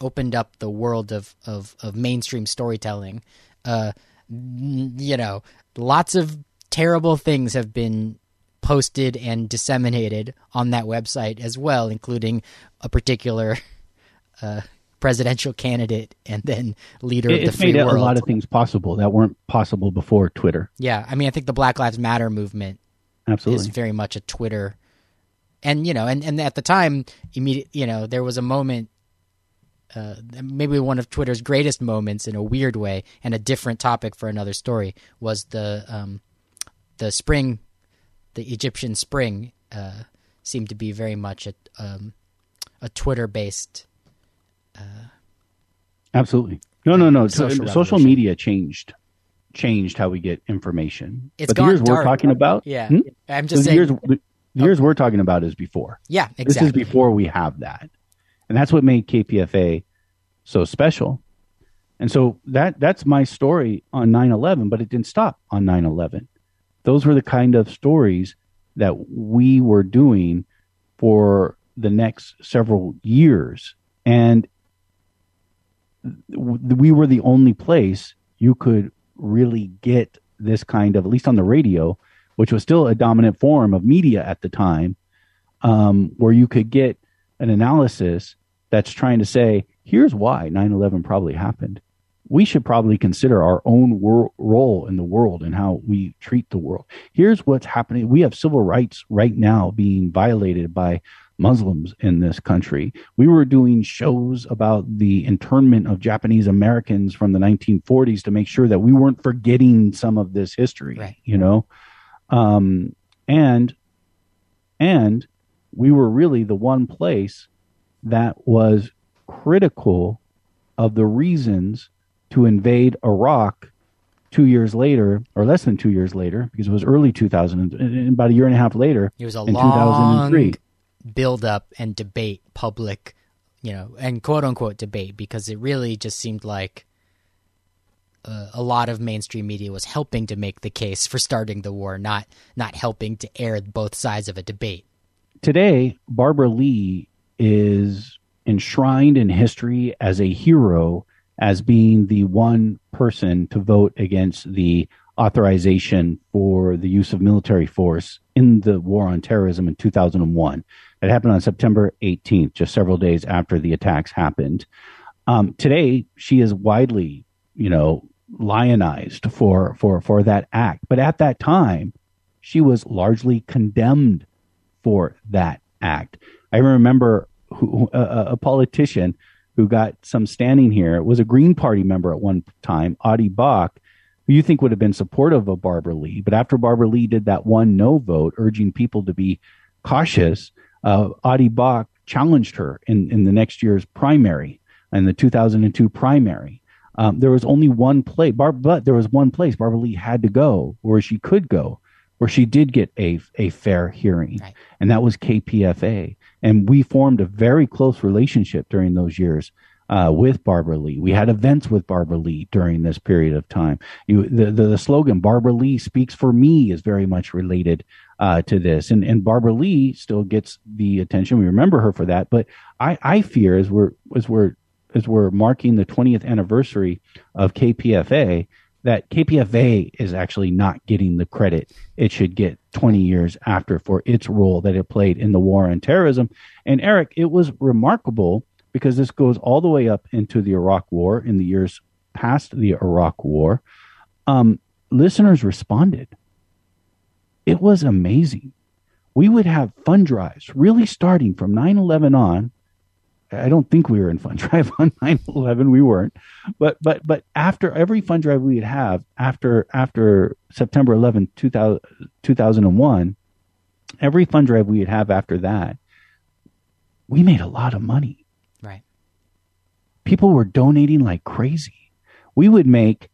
Speaker 1: opened up the world of of, of mainstream storytelling. Uh, you know, lots of terrible things have been posted and disseminated on that website as well, including a particular (laughs) uh, presidential candidate and then leader
Speaker 2: it,
Speaker 1: of the free
Speaker 2: made
Speaker 1: world.
Speaker 2: a lot of things possible that weren't possible before Twitter.
Speaker 1: Yeah, I mean, I think the Black Lives Matter movement
Speaker 2: Absolutely.
Speaker 1: is very much a Twitter, and you know, and and at the time, immediate, you know, there was a moment uh, maybe one of Twitter's greatest moments in a weird way, and a different topic for another story was the um, the spring, the Egyptian spring uh, seemed to be very much a um, a Twitter based.
Speaker 2: Absolutely. No, no, no.
Speaker 1: Social
Speaker 2: Social, media changed changed how we get information.
Speaker 1: It's
Speaker 2: but the years we're
Speaker 1: dark.
Speaker 2: talking about,
Speaker 1: Yeah,
Speaker 2: Hmm?
Speaker 1: I'm
Speaker 2: the
Speaker 1: just saying.
Speaker 2: years, the years we're talking about is before.
Speaker 1: yeah, exactly.
Speaker 2: This is before we have that, and that's what made KPFA so special. And so that that's my story on 9/11, but it didn't stop on 9/11. Those were the kind of stories that we were doing for the next several years, and we were the only place you could really get this kind of, at least on the radio, which was still a dominant form of media at the time, um, where you could get an analysis that's trying to say, here's why 9 11 probably happened. We should probably consider our own wor- role in the world and how we treat the world. Here's what's happening. We have civil rights right now being violated by Muslims in this country. We were doing shows about the internment of Japanese Americans from the 1940s to make sure that we weren't forgetting some of this history,
Speaker 1: Right.
Speaker 2: you know? Um, and, and we were really the one place that was critical of the reasons to invade Iraq two years later, or less than two years later, because it was early 2000, and- about a year and a half later,
Speaker 1: It was a
Speaker 2: in
Speaker 1: long
Speaker 2: 2003.
Speaker 1: build up and debate, public, you know, and quote unquote debate, because it really just seemed like uh, a lot of mainstream media was helping to make the case for starting the war, not not helping to air both sides of a debate.
Speaker 2: Today, Barbara Lee is enshrined in history as a hero, as being the one person to vote against the authorization for the use of military force in the war on terrorism in 2001. It happened on September 18th, just several days after the attacks happened. Um, today, she is widely, you know, lionized for for for that act, but at that time, she was largely condemned for that act. I remember who, a, politician who got some standing here was a Green Party member at one time, Audie Bock, who you think would have been supportive of Barbara Lee. But after Barbara Lee did that one no vote, urging people to be cautious, uh, Audie Bock challenged her in, in the next year's primary, in the 2002 primary. Um, there was only one place, Bar- but there was one place Barbara Lee had to go where she could go, where she did get a, a fair hearing
Speaker 1: Right.
Speaker 2: and that was KPFA. And we formed a very close relationship during those years uh, with Barbara Lee. We had events with Barbara Lee during this period of time. You, the, the, the slogan "Barbara Lee speaks for me" is very much related uh, to this, and and Barbara Lee still gets the attention. We remember her for that, but I, I fear as we're as we're as we're marking the 20th anniversary of KPFA that KPFA is actually not getting the credit it should get 20 years after for its role that it played in the war on terrorism. And Eric, it was remarkable because this goes all the way up into the Iraq War in the years past the Iraq War. Um, listeners responded. It was amazing. We would have fund drives really starting from 9 11 on. I don't think we were in fund drive on (laughs) 9/11. We weren't, but but but after every fund drive we would have after after September 11, 2000, 2001, every fund drive we would have after that, we made a lot of money.
Speaker 1: Right.
Speaker 2: People were donating like crazy. We would make.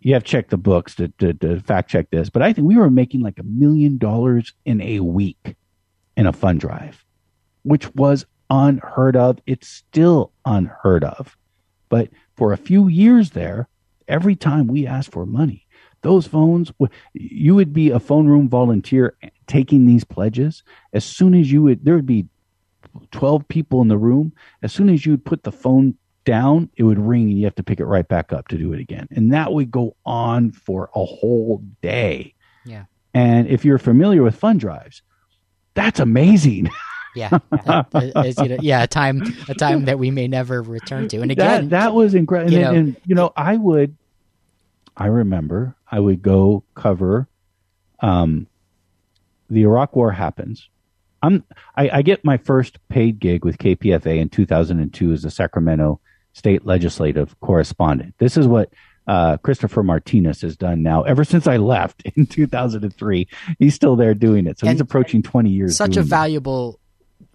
Speaker 2: You have to check the books to, to, to fact check this, but I think we were making like a million dollars in a week in a fund drive, which was unheard of. It's still unheard of. But for a few years there, every time we asked for money, those phones, you would be a phone room volunteer taking these pledges. As soon as you would, there would be 12 people in the room. As soon as you would put the phone down, it would ring and you have to pick it right back up to do it again. And that would go on for a whole day.
Speaker 1: Yeah.
Speaker 2: And if you're familiar with fund drives, that's amazing. (laughs)
Speaker 1: Yeah. (laughs) Uh, as, you know, yeah. A time, a time that we may never return to. And again,
Speaker 2: that that was incredible.
Speaker 1: you
Speaker 2: And,
Speaker 1: know-
Speaker 2: and, you know, I would, I remember, I would go cover, um, the Iraq War happens. I'm I, I get my first paid gig with KPFA in 2002 as a Sacramento state legislative correspondent. This is what uh, Christopher Martinez has done now ever since I left (laughs) in 2003. He's still there doing it. So and he's approaching 20 years.
Speaker 1: Such a valuable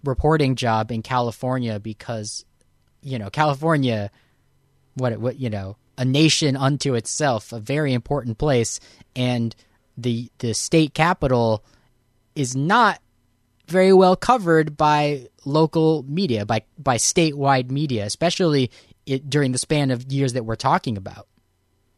Speaker 1: reporting job in California because, you know, California, what, what, you know, a nation unto itself, a very important place. And the, the state capital is not very well covered by local media, by, by statewide media, especially it, during the span of years that we're talking about.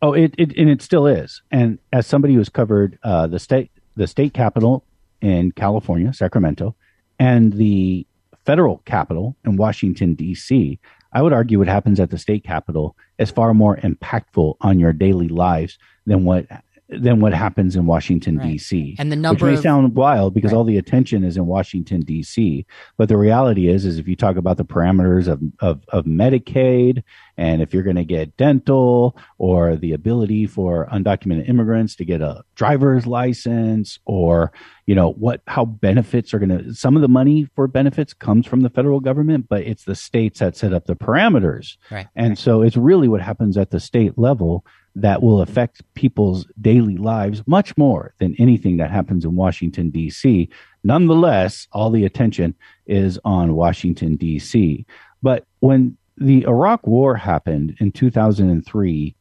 Speaker 2: Oh, it, it and it still is. And as somebody who's covered uh, the state the state capital in California, Sacramento, and the federal capital in Washington D.C., I would argue what happens at the state capital is far more impactful on your daily lives than what than what happens in Washington right. D.C.
Speaker 1: And the number
Speaker 2: which may
Speaker 1: of,
Speaker 2: sound wild because right. all the attention is in Washington D.C. But the reality is, is if you talk about the parameters of of, of Medicaid and if you're going to get dental or the ability for undocumented immigrants to get a driver's license or you know what how benefits are going to some of the money for benefits comes from the federal government but it's the states that set up the parameters
Speaker 1: right.
Speaker 2: and so it's really what happens at the state level that will affect people's daily lives much more than anything that happens in Washington, D.C. Nonetheless, all the attention is on Washington, D.C. But when the Iraq War happened in 2003,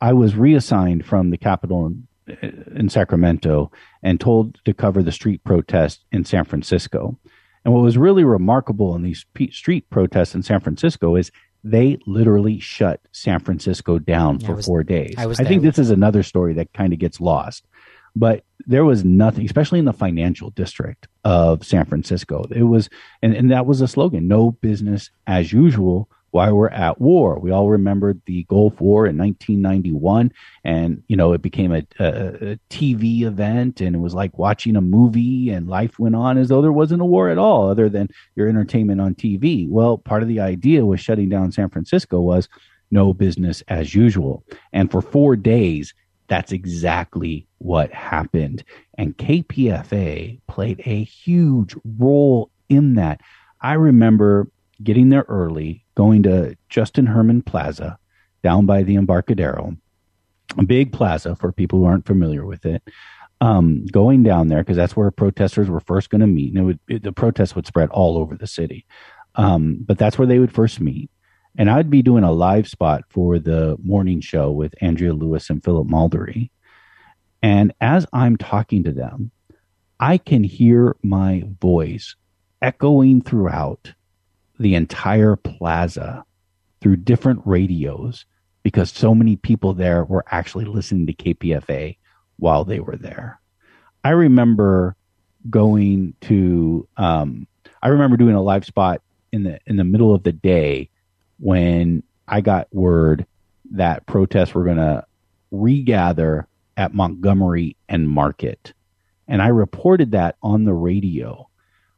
Speaker 2: I was reassigned from the Capitol in, Sacramento and told to cover the street protest in San Francisco. And what was really remarkable in these street protests in San Francisco is they literally shut San Francisco down for was, four days. I, I think this is another story that kind of gets lost. But there was nothing, especially in the financial district of San Francisco. It was, and, and that was a slogan no business as usual why we're at war. We all remembered the Gulf War in 1991, and you know it became a, a, a, TV event, and it was like watching a movie, and life went on as though there wasn't a war at all, other than your entertainment on TV. Well, part of the idea with shutting down San Francisco was no business as usual, and for four days. That's exactly what happened. And KPFA played a huge role in that. I remember getting there early, going to Justin Herman Plaza down by the Embarcadero, a big plaza for people who aren't familiar with it. Um, going down there because that's where protesters were first going to meet, and it would it, the protests would spread all over the city. Um, but that's where they would first meet. And I'd be doing a live spot for the morning show with Andrea Lewis and Philip Maldari. And as I'm talking to them, I can hear my voice echoing throughout the entire plaza through different radios because so many people there were actually listening to KPFA while they were there. I remember going to um, I remember doing a live spot in the in the middle of the day when I got word that protests were going to regather at Montgomery and Market. And I reported that on the radio.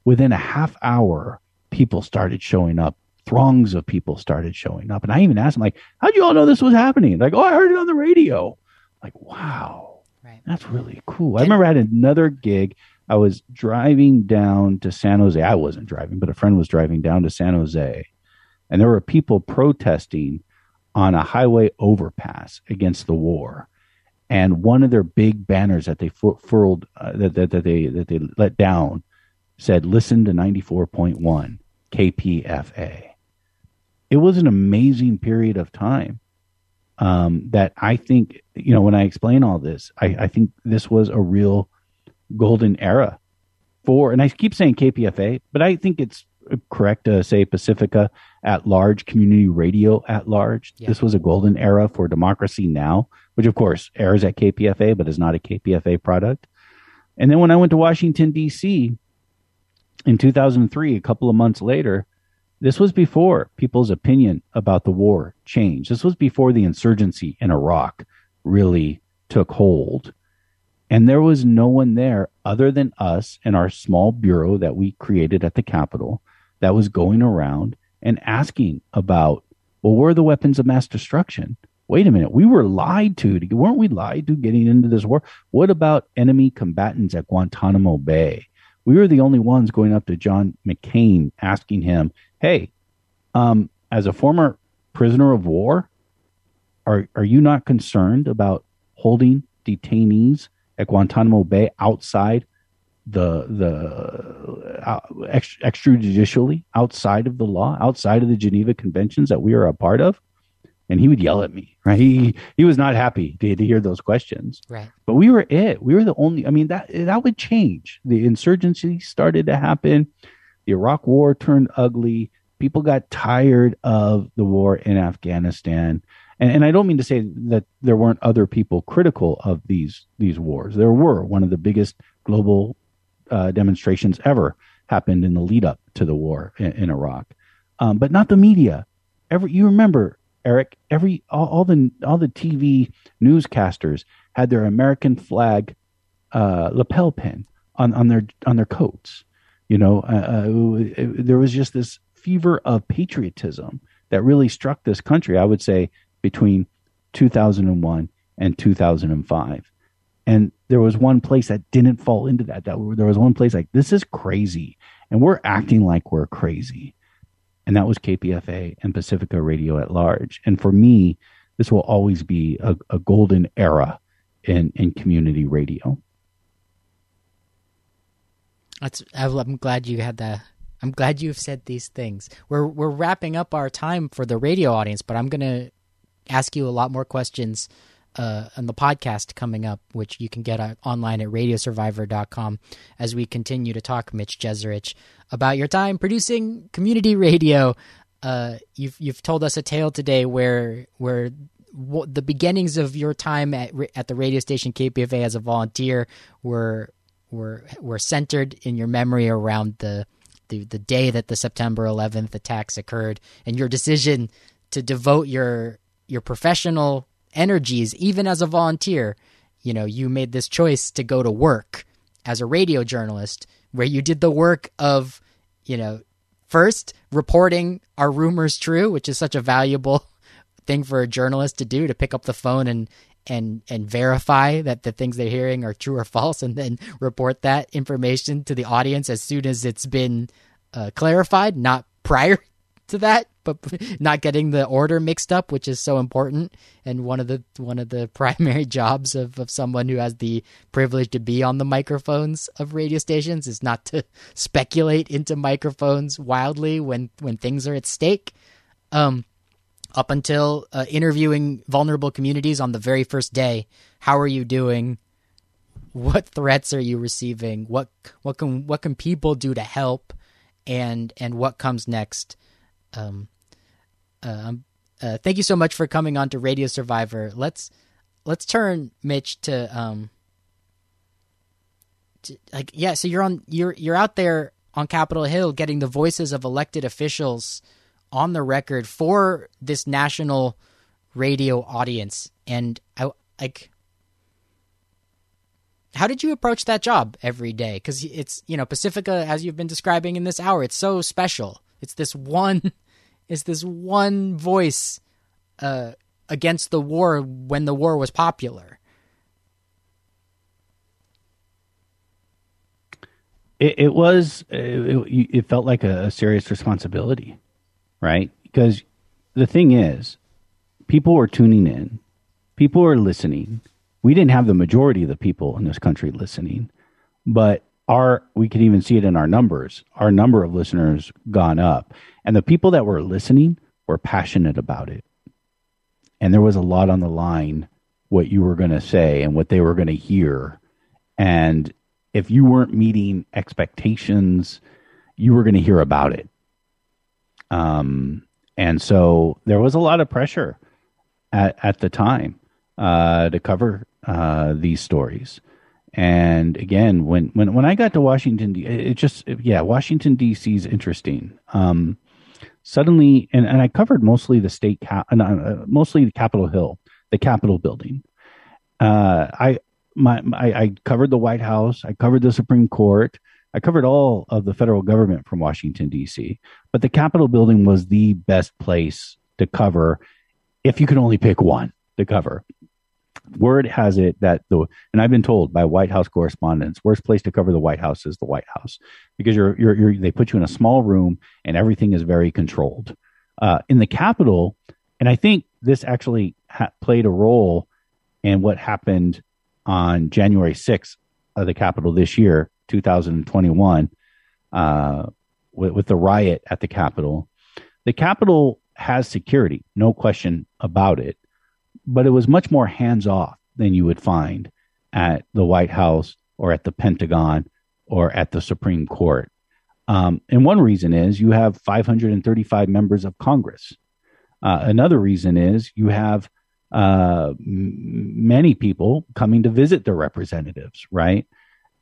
Speaker 2: Within a half hour, people started showing up. Throngs of people started showing up. And I even asked them, like, how'd you all know this was happening? Like, oh, I heard it on the radio. Like, wow. Right. That's really cool. I remember I had another gig. I was driving down to San Jose. I wasn't driving, but a friend was driving down to San Jose. And there were people protesting on a highway overpass against the war. And one of their big banners that they furled, uh, that, that, that, they, that they let down said, listen to 94.1. KPFA. It was an amazing period of time um, that I think, you know, when I explain all this, I, I think this was a real golden era for, and I keep saying KPFA, but I think it's correct to say Pacifica at large, community radio at large. Yeah. This was a golden era for democracy now, which of course airs at KPFA, but is not a KPFA product. And then when I went to Washington, D.C., in 2003, a couple of months later, this was before people's opinion about the war changed. This was before the insurgency in Iraq really took hold. And there was no one there other than us and our small bureau that we created at the Capitol that was going around and asking about, well, where are the weapons of mass destruction? Wait a minute, we were lied to. Weren't we lied to getting into this war? What about enemy combatants at Guantanamo Bay? We were the only ones going up to John McCain asking him, "Hey, um, as a former prisoner of war? Are are you not concerned about holding detainees at Guantanamo Bay outside the the uh, extrajudicially outside of the law, outside of the Geneva Conventions that we are a part of? And he would yell at me. Right? He he was not happy to, to hear those questions.
Speaker 1: Right.
Speaker 2: But we were it. We were the only. I mean that that would change. The insurgency started to happen. The Iraq War turned ugly. People got tired of the war in Afghanistan. And, and I don't mean to say that there weren't other people critical of these these wars. There were. One of the biggest global uh, demonstrations ever happened in the lead up to the war in, in Iraq, um, but not the media. Every you remember, Eric, every all, all, the all the TV newscasters had their American flag uh, lapel pin on, on their on their coats. You know, uh, uh it, it, there was just this fever of patriotism that really struck this country. I would say between 2001 and 2005 and there was one place that didn't fall into that. That there was one place like this is crazy, and we're acting like we're crazy, and that was KPFA and Pacifica Radio at large. And for me, this will always be a, a golden era in in community radio.
Speaker 1: That's. I'm glad you had that. I'm glad you've said these things. We're we're wrapping up our time for the radio audience, but I'm going to ask you a lot more questions uh, on the podcast coming up, which you can get online at radiosurvivor.com as we continue to talk, Mitch Jeserich, about your time producing community radio. Uh, you've you've told us a tale today where where w- the beginnings of your time at at the radio station KPFA as a volunteer were were were centered in your memory around the the, the day that the September 11th attacks occurred and your decision to devote your your professional energies, even as a volunteer. You know, you made this choice to go to work as a radio journalist, where you did the work of, you know, first reporting are rumors true, which is such a valuable (laughs) thing for a journalist to do to pick up the phone and and and verify that the things they're hearing are true or (laughs) false, and then report that information to the audience as soon as it's been uh, clarified, not (laughs) prior to that but (laughs) not getting the order mixed up, which is so important. And one of the one of the (laughs) primary jobs of, of someone who has the privilege to be on the microphones of radio stations is not to (laughs) speculate into microphones wildly when when things are at stake. Um, up until uh, interviewing vulnerable communities on the very first day, how are you doing? What threats are you receiving? What what can what can people do to help? And and what comes next? Um, um, uh, thank you so much for coming on to Radio Survivor. Let's let's turn Mitch to um, to, like yeah. So you're on you're you're out there on Capitol Hill getting the voices of elected officials on the record for this national radio audience, and I like. How did you approach that job every day? Because it's you know Pacifica, as you've been describing in this hour, it's so special. It's this one is this one voice uh, against the war when the war was popular.
Speaker 2: It, it was. It, it, felt like a, a serious responsibility, right? Because the thing is, people were tuning in, people were listening. We didn't have the majority of the people in this country listening, but our we can even see it in our numbers. Our number of listeners gone up, and the people that were listening were passionate about it. And there was a lot on the line what you were going to say and what they were going to hear. And if you weren't meeting expectations, you were going to hear about it. Um, and so there was a lot of pressure at, at the time uh, to cover uh, these stories. And again, when, when, when I got to Washington, it just, yeah, Washington, D.C. is interesting. Um, suddenly, and, and I covered mostly the state, cap, uh, uh, mostly the Capitol Hill, the Capitol building. Uh, I, my, I, I covered the White House. I covered the Supreme Court. I covered all of the federal government from Washington, D.C., but the Capitol building was the best place to cover if you could only pick one to cover. Word has it that the and I've been told by White House correspondents, worst place to cover the White House is the White House because you're you're, you're they put you in a small room and everything is very controlled. Uh, in the Capitol, and I think this actually ha- played a role in what happened on January 6th of the Capitol this year, 2021, uh, with, with the riot at the Capitol. The Capitol has security, no question about it, but it was much more hands off than you would find at the White House or at the Pentagon or at the Supreme Court. Um, and one reason is you have 535 members of Congress. Uh, another reason is you have uh, m- many people coming to visit their representatives, right?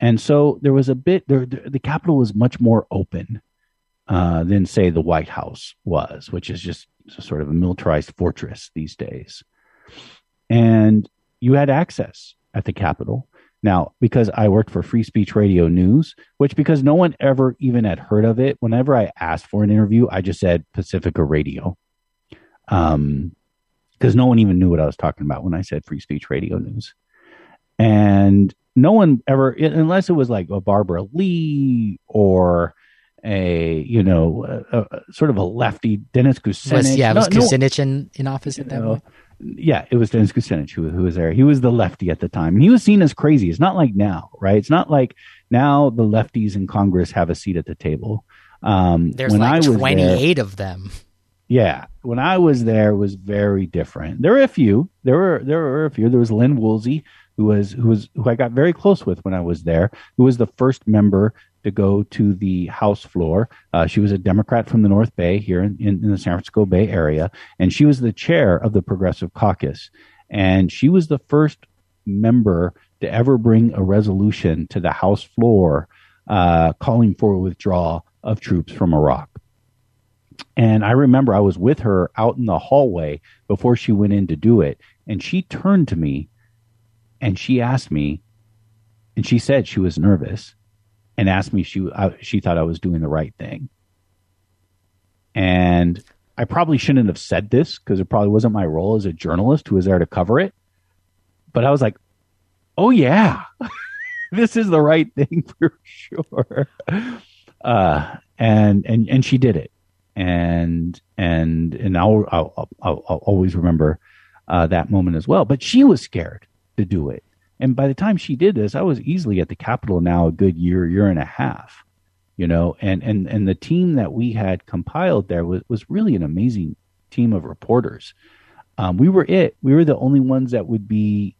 Speaker 2: And so there was a bit there. The Capitol was much more open uh, than, say, the White House was, which is just sort of a militarized fortress these days. And you had access at the Capitol. Now, because I worked for Free Speech Radio News, which because no one ever even had heard of it, whenever I asked for an interview, I just said Pacifica Radio. Um, because no one even knew what I was talking about when I said Free Speech Radio News. And no one ever, unless it was like a Barbara Lee or a you know a, a, sort of a lefty Dennis Kucinich.
Speaker 1: Was, yeah, was Kucinich no, in, in office at that point?
Speaker 2: Yeah, it was Dennis Kucinich who, who was there. He was the lefty at the time, and he was seen as crazy. It's not like now, right? It's not like now the lefties in Congress have a seat at the table.
Speaker 1: Um, There's when like I was 28 there, of them.
Speaker 2: Yeah, when I was there, it was very different. There were a few. There were there were a few. There was Lynn Woolsey, who was who was who I got very close with when I was there. Who was the first member to go to the House floor. Uh, she was a Democrat from the North Bay here in, in, in, the San Francisco Bay Area, and she was the chair of the Progressive Caucus. And she was the first member to ever bring a resolution to the House floor uh, calling for a withdrawal of troops from Iraq. And I remember I was with her out in the hallway before she went in to do it. And she turned to me and she asked me, and she said she was nervous and asked me if she uh, she thought I was doing the right thing. And I probably shouldn't have said this because it probably wasn't my role as a journalist who was there to cover it. But I was like, "Oh yeah, (laughs) this is the right thing (laughs) for sure." Uh, and and and she did it, and and and I'll I'll, I'll, I'll always remember uh, that moment as well. But she was scared to do it, and by the time she did this, I was easily at the Capitol now a good year, year and a half, you know, and, and, and the team that we had compiled there was, was really an amazing team of reporters. Um, we were it. We were the only ones that would be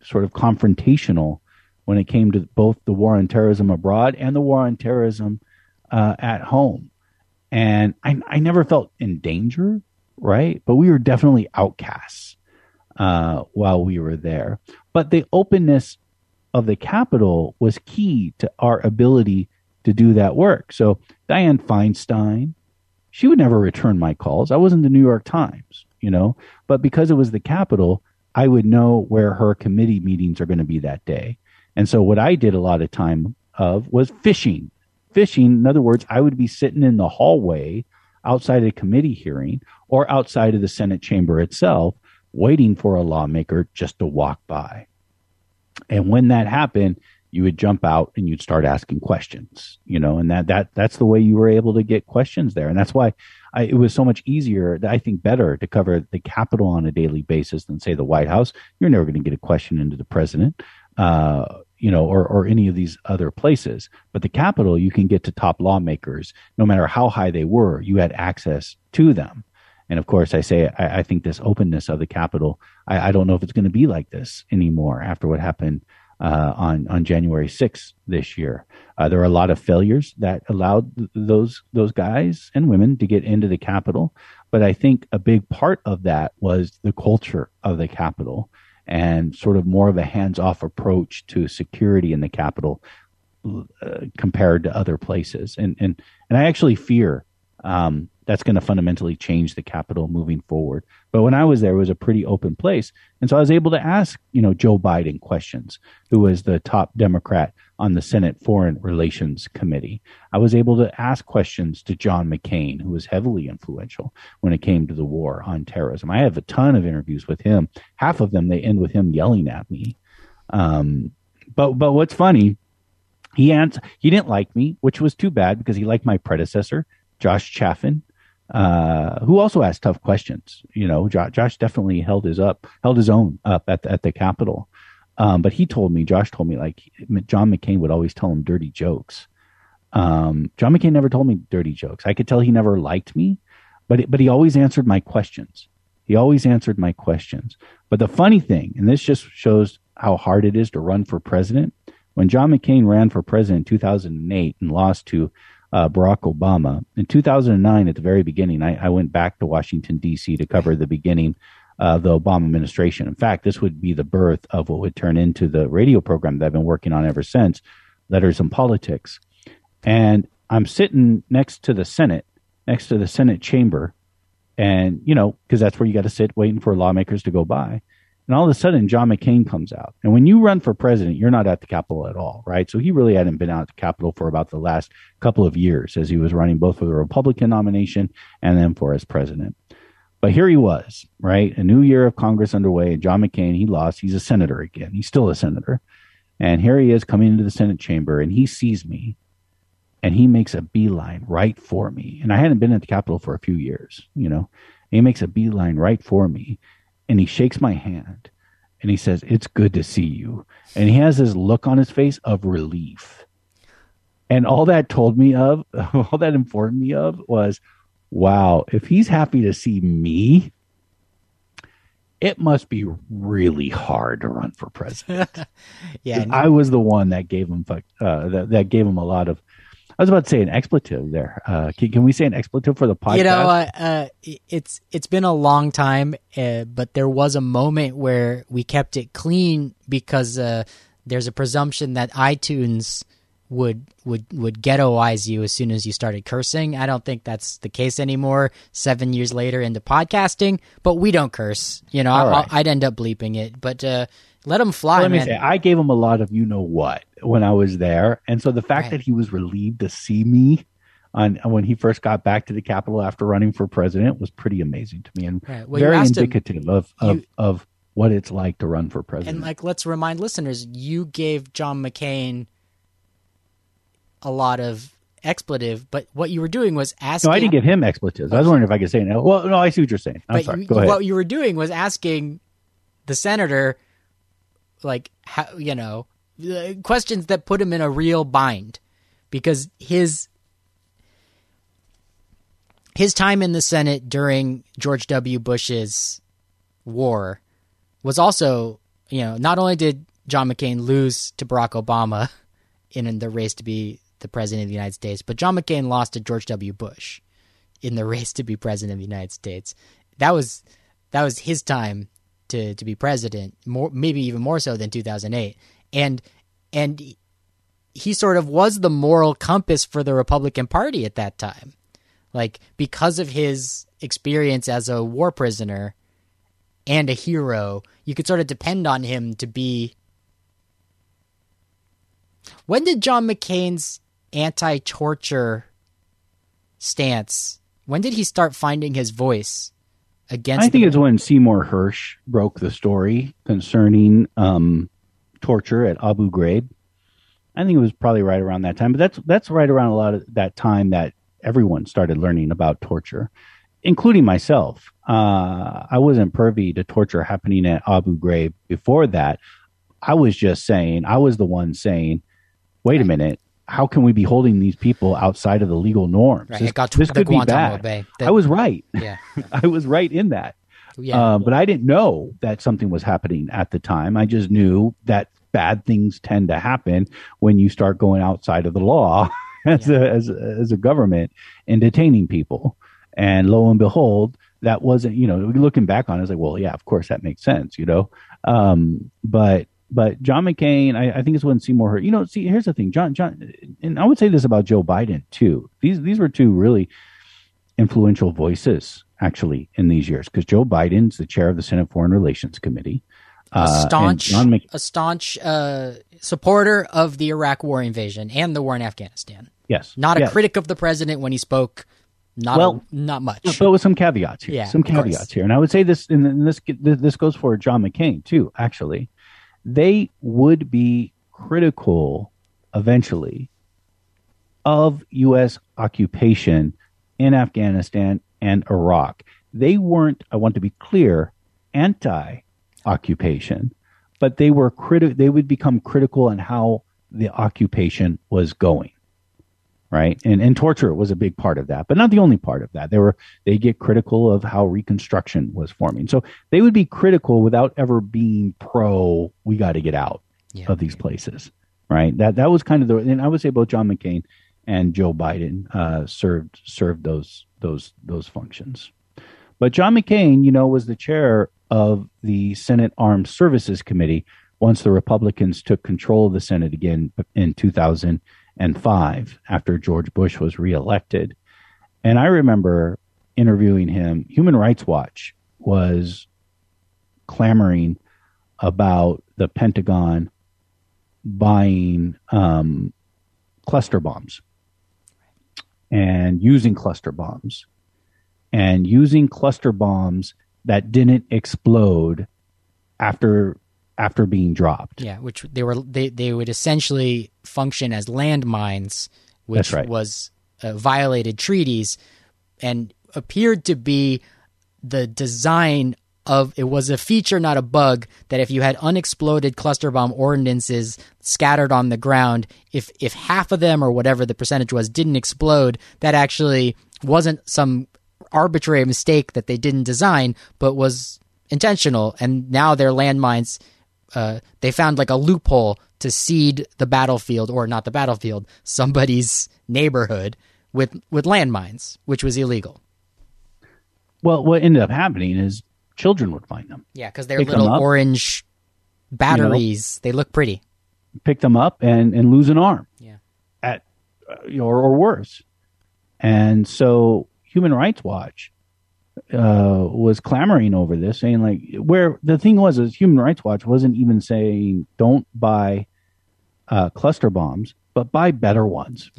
Speaker 2: sort of confrontational when it came to both the war on terrorism abroad and the war on terrorism uh, at home. And I, I never felt in danger, right? But we were definitely outcasts uh, while we were there. But the openness of the Capitol was key to our ability to do that work. So Dianne Feinstein, she would never return my calls. I wasn't the New York Times, you know, but because it was the Capitol, I would know where her committee meetings are going to be that day. And so what I did a lot of time of was fishing. Fishing, in other words, I would be sitting in the hallway outside a committee hearing or outside of the Senate chamber itself waiting for a lawmaker just to walk by. And when that happened, you would jump out and you'd start asking questions, you know, and that, that, that's the way you were able to get questions there. And that's why I, it was so much easier, I think better to cover the Capitol on a daily basis than say the White House. You're never going to get a question into the president, uh, you know, or, or any of these other places. But the Capitol, you can get to top lawmakers, no matter how high they were, you had access to them. And of course, I say I, I think this openness of the Capitol. I, I don't know if it's going to be like this anymore after what happened uh, on on January 6th this year. Uh, there are a lot of failures that allowed th- those those guys and women to get into the Capitol, but I think a big part of that was the culture of the Capitol and sort of more of a hands off approach to security in the Capitol uh, compared to other places. And and and I actually fear um, that's going to fundamentally change the Capitol moving forward. But when I was there, it was a pretty open place. And so I was able to ask, you know, Joe Biden questions, who was the top Democrat on the Senate Foreign Relations Committee. I was able to ask questions to John McCain, who was heavily influential when it came to the war on terrorism. I have a ton of interviews with him. Half of them, they end with him yelling at me. Um, but, but what's funny, he ans- he didn't like me, which was too bad because he liked my predecessor, Josh Chafin uh, who also asked tough questions. You know, Josh, Josh definitely held his up, held his own up at the, at the Capitol. Um, but he told me, Josh told me, like John McCain would always tell him dirty jokes. Um, John McCain never told me dirty jokes. I could tell he never liked me, but it, but he always answered my questions. He always answered my questions. But the funny thing, and this just shows how hard it is to run for president. When John McCain ran for president in 2008 and lost to uh, Barack Obama in 2009, at the very beginning, I, I went back to Washington D.C. to cover the beginning of the Obama administration. In fact, this would be the birth of what would turn into the radio program that I've been working on ever since, Letters and Politics. And I'm sitting next to the Senate, next to the Senate chamber, and you know, because that's where you got to sit waiting for lawmakers to go by. And all of a sudden, John McCain comes out. And when you run for president, you're not at the Capitol at all, right? So he really hadn't been out at the Capitol for about the last couple of years as he was running both for the Republican nomination and then for as president. But here he was, right? A new year of Congress underway. And John McCain, he lost. He's a senator again. He's still a senator. And here he is coming into the Senate chamber and he sees me and he makes a beeline right for me. And I hadn't been at the Capitol for a few years, you know. he makes a beeline right for me and he shakes my hand and he says, It's good to see you. And he has this look on his face of relief. And all that told me of, (laughs) all that informed me of was, wow, if he's happy to see me, it must be really hard to run for president. (laughs)
Speaker 1: yeah,
Speaker 2: I was the one that gave him uh, that, that gave him a lot of. I was about to say an expletive there. Uh, can, can, we say an expletive for the podcast?
Speaker 1: You know, uh, uh it's it's been a long time, uh, but there was a moment where we kept it clean because uh, there's a presumption that iTunes would would would ghettoize you as soon as you started cursing. I don't think that's the case anymore. Seven years later into podcasting, but we don't curse. You know, right. I, would end up bleeping it, but uh, let him fly. Let man. me say,
Speaker 2: I gave him a lot of you know what when I was there, and so the fact right. that he was relieved to see me on when he first got back to the Capitol after running for president was pretty amazing to me and right. well, very indicative him, of of, you, of what it's like to run for president.
Speaker 1: And like, let's remind listeners, you gave John McCain a lot of expletive, but what you were doing was asking.
Speaker 2: No, I didn't give him expletives. I was wondering if I could say no. Well, no, I see what you're saying. I'm but sorry.
Speaker 1: You,
Speaker 2: Go ahead.
Speaker 1: What you were doing was asking the senator, like, how, you know, uh, questions that put him in a real bind because his his time in the Senate during George W. Bush's war was also, you know, not only did John McCain lose to Barack Obama (laughs) in the race to be the president of the United States. But John McCain lost to George W. Bush in the (laughs) race to be president of the United States. That was that was his time to to be president, more maybe even more so than 2008. And and he sort of was the moral compass for the Republican Party at that time. Like because of his experience as a war prisoner and a hero, you could sort of depend on him to be when did John McCain's anti-torture stance? When did he start finding his voice against?
Speaker 2: I think it's when Seymour Hersh broke the story concerning um, torture at Abu Ghraib. I think it was probably right around that time, but that's that's right around a lot of that time that everyone started learning about torture, including myself. Uh, I wasn't privy to torture happening at Abu Ghraib before that. I was just saying, I was the one saying, wait a minute, how can we be holding these people outside of the legal norms?
Speaker 1: Right. This, got this could be bad.
Speaker 2: Bay. The, I was right. Yeah, (laughs) I was right in that. Yeah. Uh, but I didn't know that something was happening at the time. I just knew that bad things tend to happen when you start going outside of the law (laughs) as, yeah. a, as, as a government and detaining people. And lo and behold, that wasn't, you know, looking back on it, it's like, well, yeah, of course that makes sense, you know. Um, but but John McCain, I, I think it's when Seymour Hersh. You know, see, here's the thing, John, John, and I would say this about Joe Biden too. These these were two really influential voices actually in these years because Joe Biden's the chair of the Senate Foreign Relations Committee.
Speaker 1: a uh, staunch, Mc- a staunch uh, supporter of the Iraq War invasion and the war in Afghanistan.
Speaker 2: Yes,
Speaker 1: not a
Speaker 2: yes.
Speaker 1: critic of the president when he spoke. Not well, a, not much,
Speaker 2: but with some caveats here. Yeah, some caveats here, and I would say this, and this this goes for John McCain too. Actually, they would be critical eventually of U.S. occupation in Afghanistan and Iraq. They weren't, I want to be clear, anti occupation, but they were criti- they would become critical in how the occupation was going. Right. And, and torture was a big part of that, but not the only part of that. They were, they get critical of how reconstruction was forming. So they would be critical without ever being pro, we got to get out
Speaker 1: Yeah.
Speaker 2: of these places. Right. That, that was kind of the, and I would say both John McCain and Joe Biden, uh, served, served those, those, those functions. But John McCain, you know, was the chair of the Senate Armed Services Committee once the Republicans took control of the Senate again in 2005 after George Bush was reelected. And I remember interviewing him. Human Rights Watch was clamoring about the Pentagon buying um, cluster bombs and using cluster bombs and using cluster bombs that didn't explode after after being dropped.
Speaker 1: Yeah, which they were they they would essentially function as landmines, which
Speaker 2: right.
Speaker 1: was uh, violated treaties and appeared to be the design of it was a feature not a bug that if you had unexploded cluster bomb ordinances scattered on the ground if if half of them or whatever the percentage was didn't explode that actually wasn't some arbitrary mistake that they didn't design but was intentional and now their landmines uh, they found like a loophole to seed the battlefield or not the battlefield (laughs) somebody's neighborhood with with landmines which was illegal
Speaker 2: Well, what ended up happening is children would find them,
Speaker 1: yeah because they're
Speaker 2: Pick
Speaker 1: little
Speaker 2: up.
Speaker 1: orange batteries they look pretty
Speaker 2: pick them up, and and lose an arm.
Speaker 1: Yeah.
Speaker 2: At uh, you know, or, or worse. And so Human Rights Watch uh, was clamoring over this, saying like, where the thing was is Human Rights Watch wasn't even saying don't buy uh, cluster bombs, but buy better ones.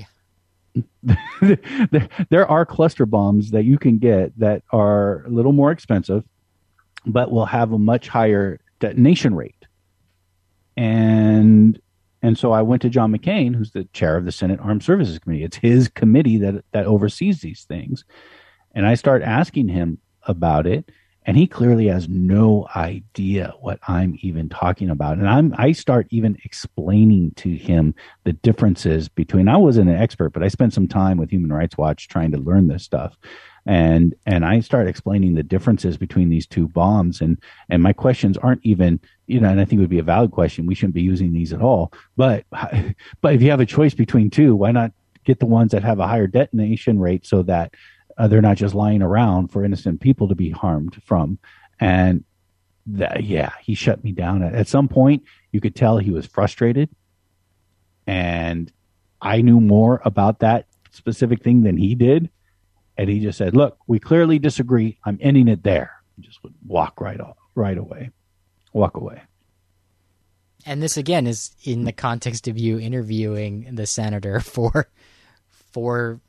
Speaker 2: (laughs) there, there are cluster bombs that you can get that are a little more expensive, but will have a much higher detonation rate. And and so I went to John McCain, who's the chair of the Senate Armed Services Committee. It's his committee that that oversees these things. And I start asking him about it, and he clearly has no idea what I'm even talking about. And I'm I start even explaining to him the differences between I wasn't an expert, but I spent some time with Human Rights Watch trying to learn this stuff. And and I start explaining the differences between these two bombs and and my questions aren't even you know and I think it would be a valid question we shouldn't be using these at all but (laughs) but if you have a choice between two why not get the ones that have a higher detonation rate so that uh, they're not just lying around for innocent people to be harmed from. And that yeah he shut me down. At, at some point you could tell he was frustrated. And i knew more about that specific thing than he did. And he just said look we clearly disagree. I'm ending it there. He just would walk right off right away walk away.
Speaker 1: And this again is in the context of you interviewing the senator (laughs) for for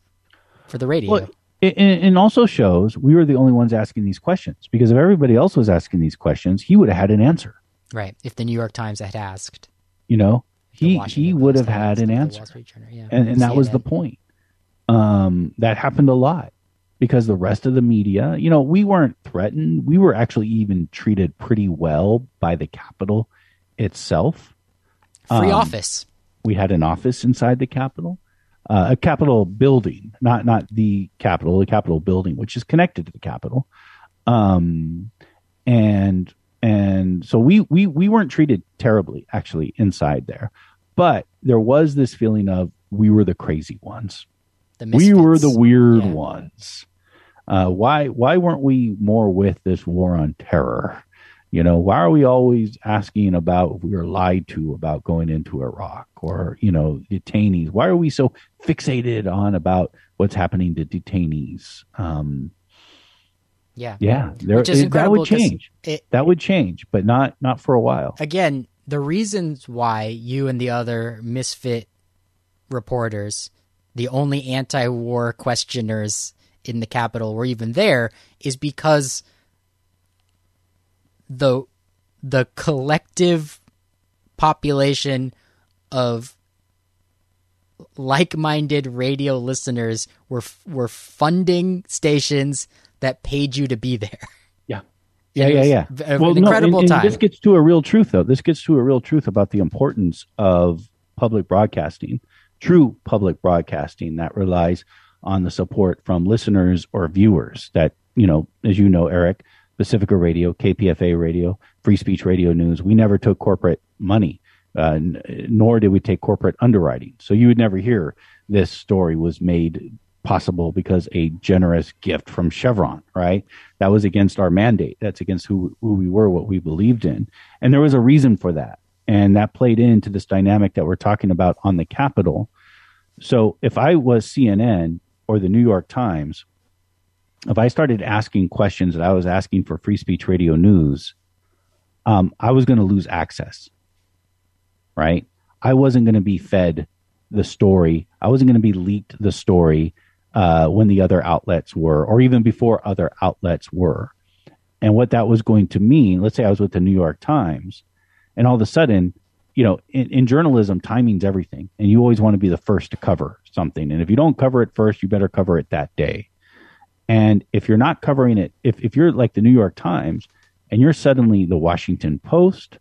Speaker 1: for the radio.
Speaker 2: Well, it also shows we were the only ones asking these questions because if everybody else was asking these questions, he would have had an answer.
Speaker 1: right if the new york times had asked
Speaker 2: You know, he he would have had an answer,
Speaker 1: yeah,
Speaker 2: and and that was the point. Um, that happened a lot because the rest of the media, you know, we weren't threatened. We were actually even treated pretty well by the Capitol itself.
Speaker 1: free
Speaker 2: um,
Speaker 1: office
Speaker 2: we had an office inside the Capitol, uh, a Capitol building, not not the Capitol, the Capitol building, which is connected to the Capitol. Um, and and so we we we weren't treated terribly actually inside there, but there was this feeling of we were the crazy ones.
Speaker 1: the
Speaker 2: we were the weird
Speaker 1: Yeah.
Speaker 2: ones. Uh, why why weren't we more with this war on terror? You know, why are we always asking about if we were lied to about going into Iraq or, you know, detainees? Why are we so fixated on about what's happening to detainees? Um,
Speaker 1: yeah
Speaker 2: yeah, there, it- that would change.
Speaker 1: it-
Speaker 2: that would change, but not not for a while.
Speaker 1: again, the reasons why you and the other misfit reporters, the only anti war questioners in the Capitol, were even there is because the the collective population of like-minded radio listeners were were funding stations that paid you to be there.
Speaker 2: Yeah. Yeah, yeah, yeah.
Speaker 1: An well, incredible
Speaker 2: no, and, and
Speaker 1: time.
Speaker 2: This gets to a real truth, though. This gets to a real truth about the importance of public broadcasting, true public broadcasting that relies on the support from listeners or viewers that, you know, as you know, Eric, Pacifica Radio, KPFA Radio, Free Speech Radio News, we never took corporate money, uh, n- nor did we take corporate underwriting. So you would never hear this story was made possible because a generous gift from Chevron, right? That was against our mandate. That's against who, who we were, what we believed in. And there was a reason for that. And that played into this dynamic that we're talking about on the Capitol. So if I was CNN or the New York Times, if I started asking questions that I was asking for free speech radio news, um, I was going to lose access, right? I wasn't going to be fed the story. I wasn't going to be leaked the story uh, when the other outlets were, or even before other outlets were. And what that was going to mean, let's say I was with the New York Times, and all of a sudden, you know, in, in journalism, timing's everything, and you always want to be the first to cover something. And if you don't cover it first, you better cover it that day. And if you're not covering it, if, if you're like the New York Times and you're suddenly the Washington Post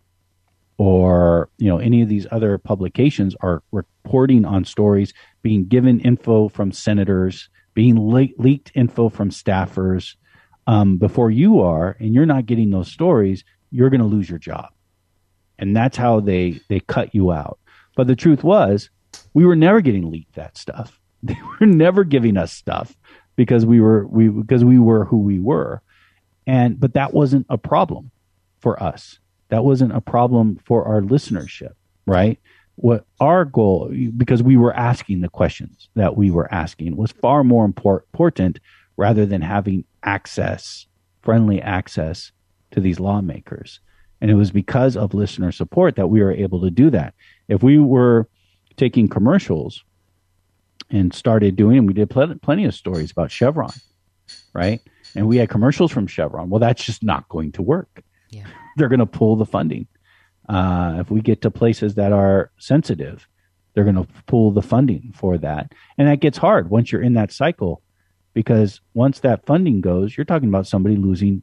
Speaker 2: or, you know, any of these other publications are reporting on stories, being given info from senators, being le- leaked info from staffers um, before you are, and you're not getting those stories, you're going to lose your job. And that's how they, they cut you out. But the truth was, we were never getting leaked that stuff. (laughs) They were never giving us stuff because we were we because we were who we were. And but that wasn't a problem for us. That wasn't a problem for our listenership right? What our goal because we were asking the questions that we were asking was far more important rather than having access friendly access to these lawmakers. And it was because of listener support that we were able to do that. If we were taking commercials and started doing, and we did pl- plenty of stories about Chevron, right? And we had commercials from Chevron. Well, that's just not going to work.
Speaker 1: Yeah.
Speaker 2: They're going to pull the funding. Uh, if we get to places that are sensitive, they're going to pull the funding for that. And that gets hard once you're in that cycle because once that funding goes, you're talking about somebody losing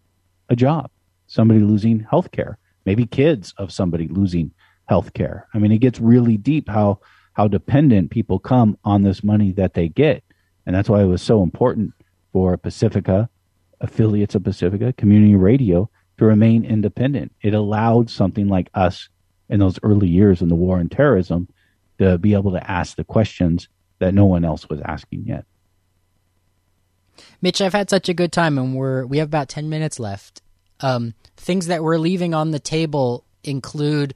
Speaker 2: a job, somebody losing health care, maybe kids of somebody losing health care. I mean, it gets really deep how how dependent people come on this money that they get. And that's why it was so important for Pacifica, affiliates of Pacifica, community radio to remain independent. It allowed something like us in those early years in the war on terrorism to be able to ask the questions that no one else was asking yet.
Speaker 1: Mitch, I've had such a good time, and we're we have about ten minutes left. Um, things that we're leaving on the table include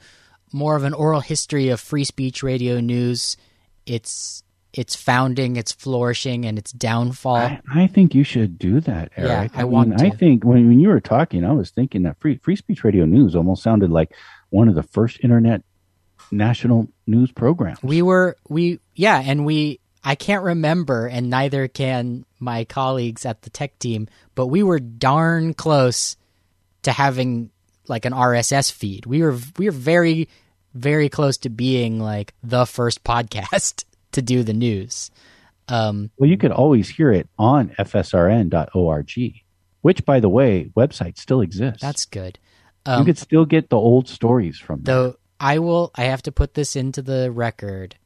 Speaker 1: more of an oral history of free speech radio news, its its founding, its flourishing, and its downfall.
Speaker 2: I, I think you should do that, Eric.
Speaker 1: Yeah, I, I want.
Speaker 2: Mean, I think when, when you were talking, I was thinking that free free speech radio news almost sounded like one of the first internet national news programs.
Speaker 1: We were we yeah, and we I can't remember, and neither can my colleagues at the tech team, but we were darn close to having like an RSS feed. We were we were very very close to being like the first podcast (laughs) to do the news. Um,
Speaker 2: well, you could always hear it on fsrn.org, which, by the way, website still exists.
Speaker 1: That's good.
Speaker 2: Um, you could still get the old stories from
Speaker 1: though. I will. I have to put this into the record.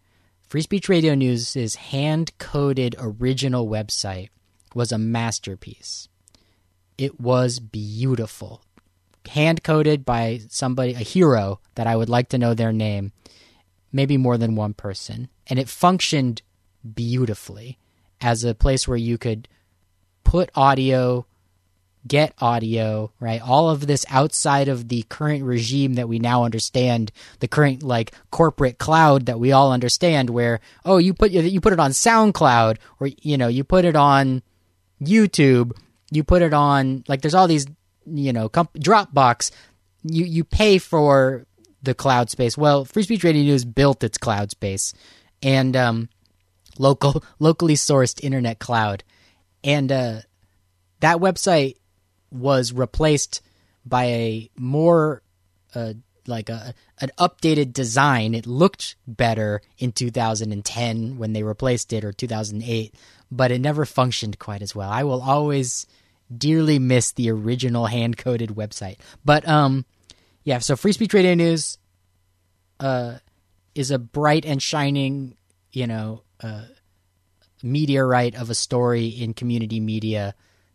Speaker 1: Free Speech Radio News' hand coded original website was a masterpiece. It was beautiful hand coded by somebody, a hero that I would like to know their name, maybe more than one person. And it functioned beautifully as a place where you could put audio, get audio, right? All of this outside of the current regime that we now understand, the current like corporate cloud that we all understand where oh, you put you put it on SoundCloud or you know, you put it on YouTube, you put it on like there's all these you know, comp- Dropbox, you you pay for the cloud space. Well, Free Speech Radio News built its cloud space and um, local (laughs) locally sourced internet cloud, and uh, that website was replaced by a more uh, like a an updated design. It looked better in 2010 when they replaced it or 2008, but it never functioned quite as well. I will always dearly miss the original hand coded website. But um, yeah. So Free Speech Radio News, uh, is a bright and shining, you know, uh, meteorite of a story in community media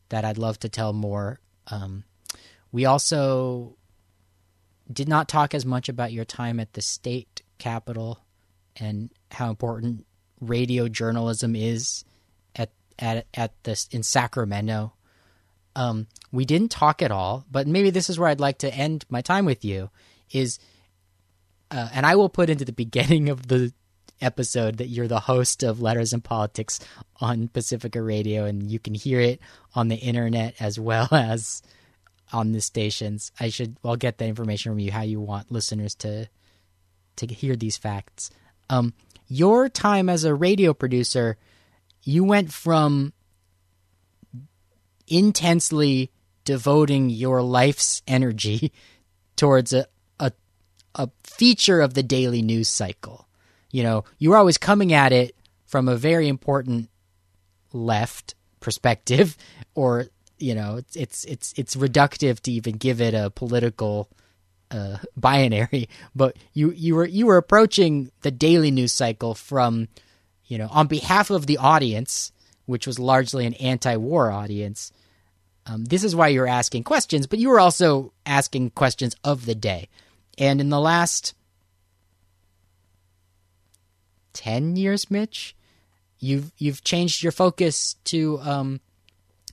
Speaker 1: that I'd love to tell more. Um, we also did not talk as much about your time at the state capitol and how important radio journalism is at at at this in Sacramento. Um, we didn't talk at all, but maybe this is where I'd like to end my time with you. Is uh, and I will put into the (laughs) beginning of the episode that you're the host of Letters and Politics on Pacifica Radio, and you can hear it on the internet as well (laughs) as on the stations. I should I'll get that information from you how you want listeners to to hear these facts. Um, your time as a radio producer, you went from intensely devoting your life's energy (laughs) towards a, a a feature of the daily news cycle. You know, you were always coming at it from a very important left perspective (laughs) or you know it's it's it's it's reductive to even give it a political uh, (laughs) binary but you you were you were approaching the daily news cycle from you know on behalf of the audience which was largely an anti-war audience um, this is why you were asking questions but you were also asking questions of the day and in the last 10 years mitch you've you've changed your focus to um,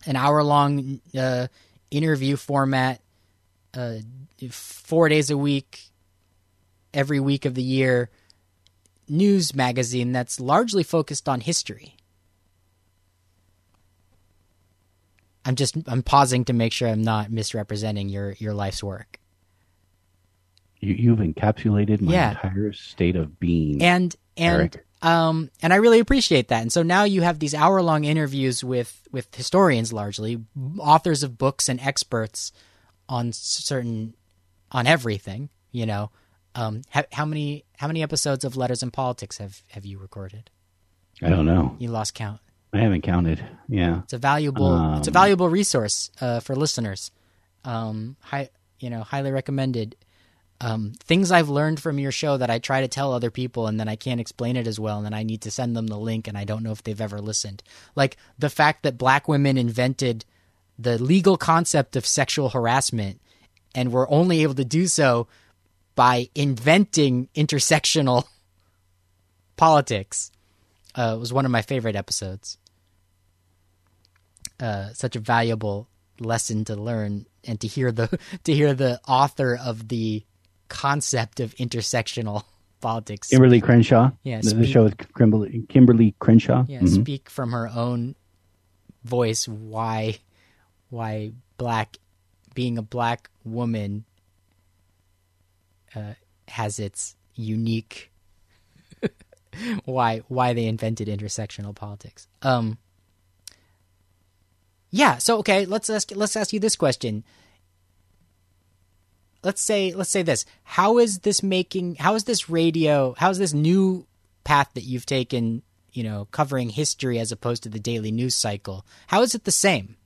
Speaker 1: an hour long uh, interview format, uh, four days a week, every week of the year, news magazine that's largely focused on history. I'm just I'm pausing to make sure I'm not misrepresenting your your life's work.
Speaker 2: You, you've encapsulated my yeah. entire state of being,
Speaker 1: and and Eric. Um, and I really appreciate that. And so now you have these hour long interviews with, with historians, largely authors of books and experts on certain, on everything, you know. Um, how, how many, how many episodes of Letters and Politics have, have you recorded?
Speaker 2: I don't know.
Speaker 1: You lost count.
Speaker 2: I haven't counted. Yeah.
Speaker 1: It's a valuable, um, it's a valuable resource, uh, for listeners. Um, high, you know, highly recommended um, things I've learned from your show that I try to tell other people and then I can't explain it as well and then I need to send them the link and I don't know if they've ever listened. Like the fact that black women invented the legal concept of sexual harassment and were only able to do so by inventing intersectional (laughs) politics uh, was one of my favorite episodes. Uh, such a valuable lesson to learn and to hear the (laughs) to hear the author of the concept of intersectional (laughs) politics.
Speaker 2: Kimberly Crenshaw.
Speaker 1: Yeah,
Speaker 2: the, the show with Kimberly, Kimberly Crenshaw.
Speaker 1: Yeah, mm-hmm. speak from her own voice why why black being a black woman uh, has its unique (laughs) why why they invented intersectional politics. Um yeah, so okay, let's ask let's ask you this question. Let's say let's say this. How is this making how is this radio how is this new path that you've taken you know covering history as opposed to the daily news cycle how is it the same?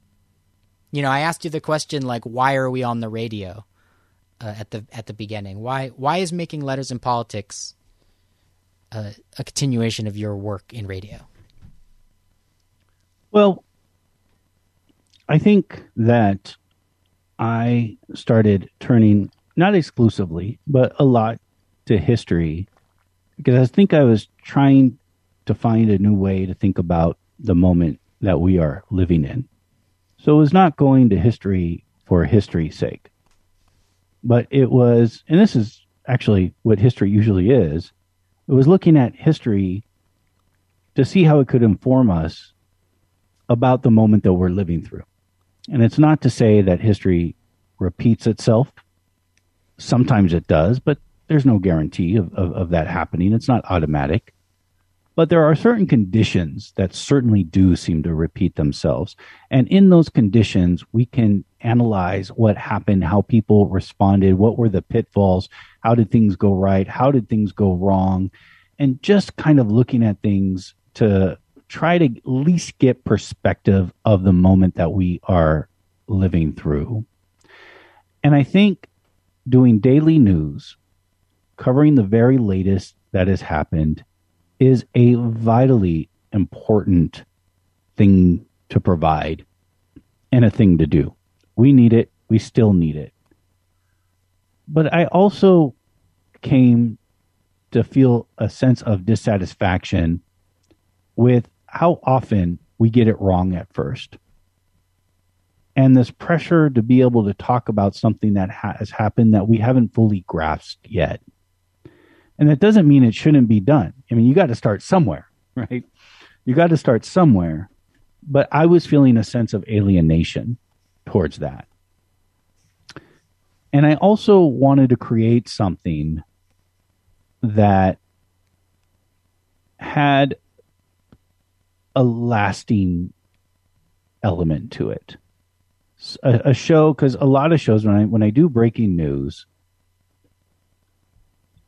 Speaker 1: You know i asked you the question like why are we on the radio uh, at the at the beginning? Why why is making letters in politics uh, a continuation of your work in radio?
Speaker 2: Well i think that I started turning not exclusively, but a lot to history because I think I was trying to find a new way to think about the moment that we are living in. So it was not going to history for history's sake, but it was, and this is actually what history usually is, it was looking at history to see how it could inform us about the moment that we're living through. And it's not to say that history repeats itself. Sometimes it does, but there's no guarantee of, of, of, that happening. It's not automatic. But there are certain conditions that certainly do seem to repeat themselves. And in those conditions, we can analyze what happened, how people responded, what were the pitfalls, how did things go right, how did things go wrong, and just kind of looking at things to try to at least get perspective of the moment that we are living through. And I think doing daily news, covering the very latest that has happened, is a vitally important thing to provide and a thing to do. We need it. We still need it. But I also came to feel a sense of dissatisfaction with how often we get it wrong at first. And this pressure to be able to talk about something that has happened that we haven't fully grasped yet. And that doesn't mean it shouldn't be done. I mean, you got to start somewhere, (laughs) right? You got to start somewhere. But I was feeling a sense of alienation towards that. And I also wanted to create something that had a lasting element to it. A, a show because a lot of shows when I when I do breaking news,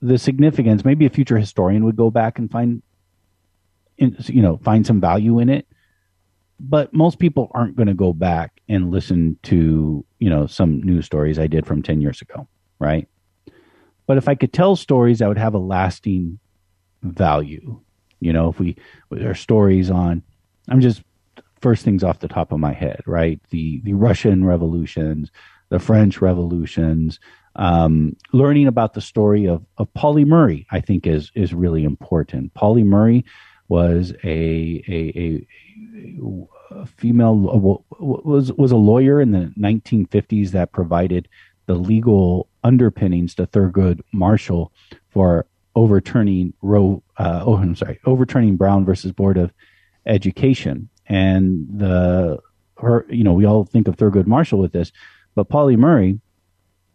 Speaker 2: the significance maybe a future historian would go back and find, in, you know, find some value in it. But most people aren't going to go back and listen to you know some news stories I did from ten years ago, right? But if I could tell stories that would have a lasting value, you know, if we are stories on, I'm just first things off the top of my head, right? The the Russian revolutions, the French revolutions, um, learning about the story of of Pauli Murray, I think is is really important. Pauli Murray was a a, a, a female was was a lawyer in the 1950s that provided the legal underpinnings to Thurgood Marshall for overturning Roe. Uh, oh, I'm sorry, overturning Brown versus Board of Education, and the her. You know, we all think of Thurgood Marshall with this, but Pauli Murray,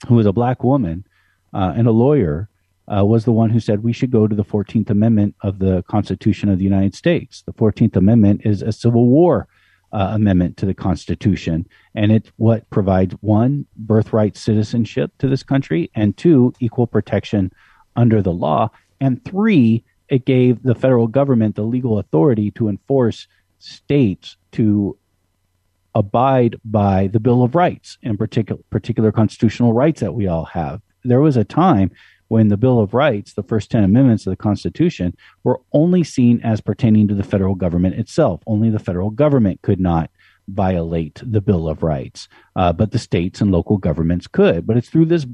Speaker 2: who was a black woman uh, and a lawyer, uh, was the one who said we should go to the 14th Amendment of the Constitution of the United States. The 14th Amendment is a Civil War uh, amendment to the Constitution. And it's what provides one, birthright citizenship to this country, and two, equal protection under the law. And three, it gave the federal government the legal authority to enforce states to abide by the Bill of Rights and particular particular constitutional rights that we all have. There was a time when the Bill of Rights, the first 10 amendments of the Constitution, were only seen as pertaining to the federal government itself. Only the federal government could not violate the Bill of Rights, uh, but the states and local governments could. But it's through this,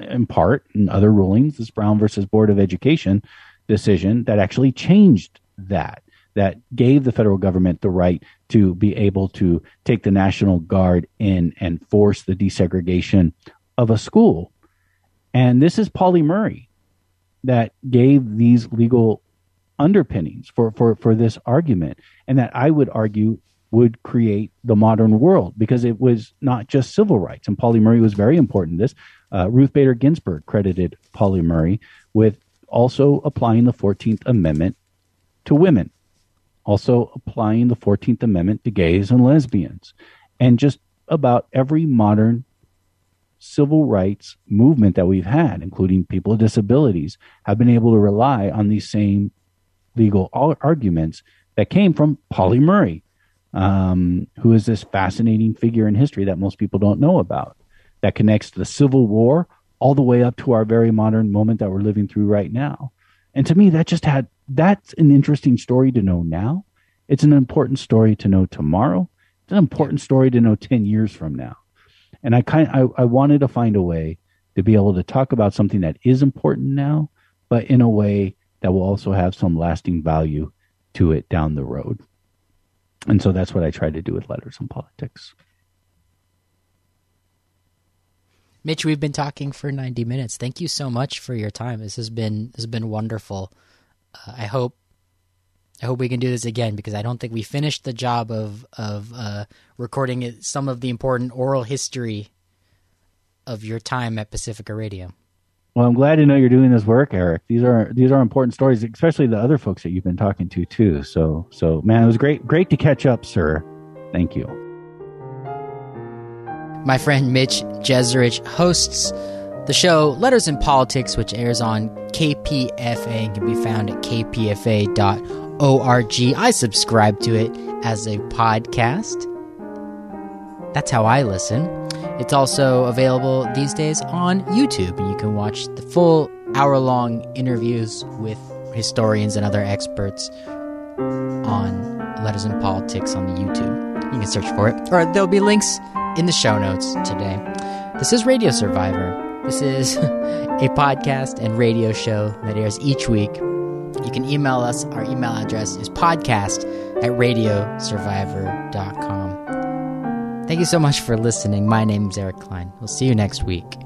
Speaker 2: in part, and other rulings, this Brown versus Board of Education decision that actually changed that. That gave the federal government the right to be able to take the National Guard in and force the desegregation of a school and this is Pauli Murray that gave these legal underpinnings for, for, for this argument, and that I would argue would create the modern world because it was not just civil rights. And Pauli Murray was very important in this. Uh, Ruth Bader Ginsburg credited Pauli Murray with also applying the 14th Amendment to women, also applying the 14th Amendment to gays and lesbians, and just about every modern civil rights movement that we've had, including people with disabilities, have been able to rely on these same legal arguments that came from Pauli Murray, um, who is this fascinating figure in history that most people don't know about, that connects the Civil War all the way up to our very modern moment that we're living through right now. And to me, that just had that's an interesting story to know now. It's an important story to know tomorrow. It's an important story to know 10 years from now. And I kind I, I wanted to find a way to be able to talk about something that is important now, but in a way that will also have some lasting value to it down the road. And so that's what I try to do with Letters on Politics.
Speaker 1: Mitch, we've been talking for 90 minutes. Thank you so much for your time. This has been this has been wonderful. Uh, I hope I hope we can do this again because I don't think we finished the job of of uh, recording some of the important oral history of your time at Pacifica Radio.
Speaker 2: Well, I'm glad to know you're doing this work, Eric. These are these are important stories, especially the other folks that you've been talking to too. So, so man, it was great great to catch up, sir. Thank you.
Speaker 1: My friend Mitch Jeserich hosts the show Letters and Politics, which airs on KPFA and can be found at kpfa.org. I subscribe to it as a podcast. That's how I listen. It's also available these days on YouTube, and you can watch the full hour long interviews with historians and other experts on Letters and Politics on the YouTube. You can search for it, or there'll be links in the show notes today. This is Radio Survivor. This is (laughs) a podcast and radio show that airs each week. You can email us. Our email address is podcast at radiosurvivor.com. Thank you so much for listening. My name is Eric Klein. We'll see you next week.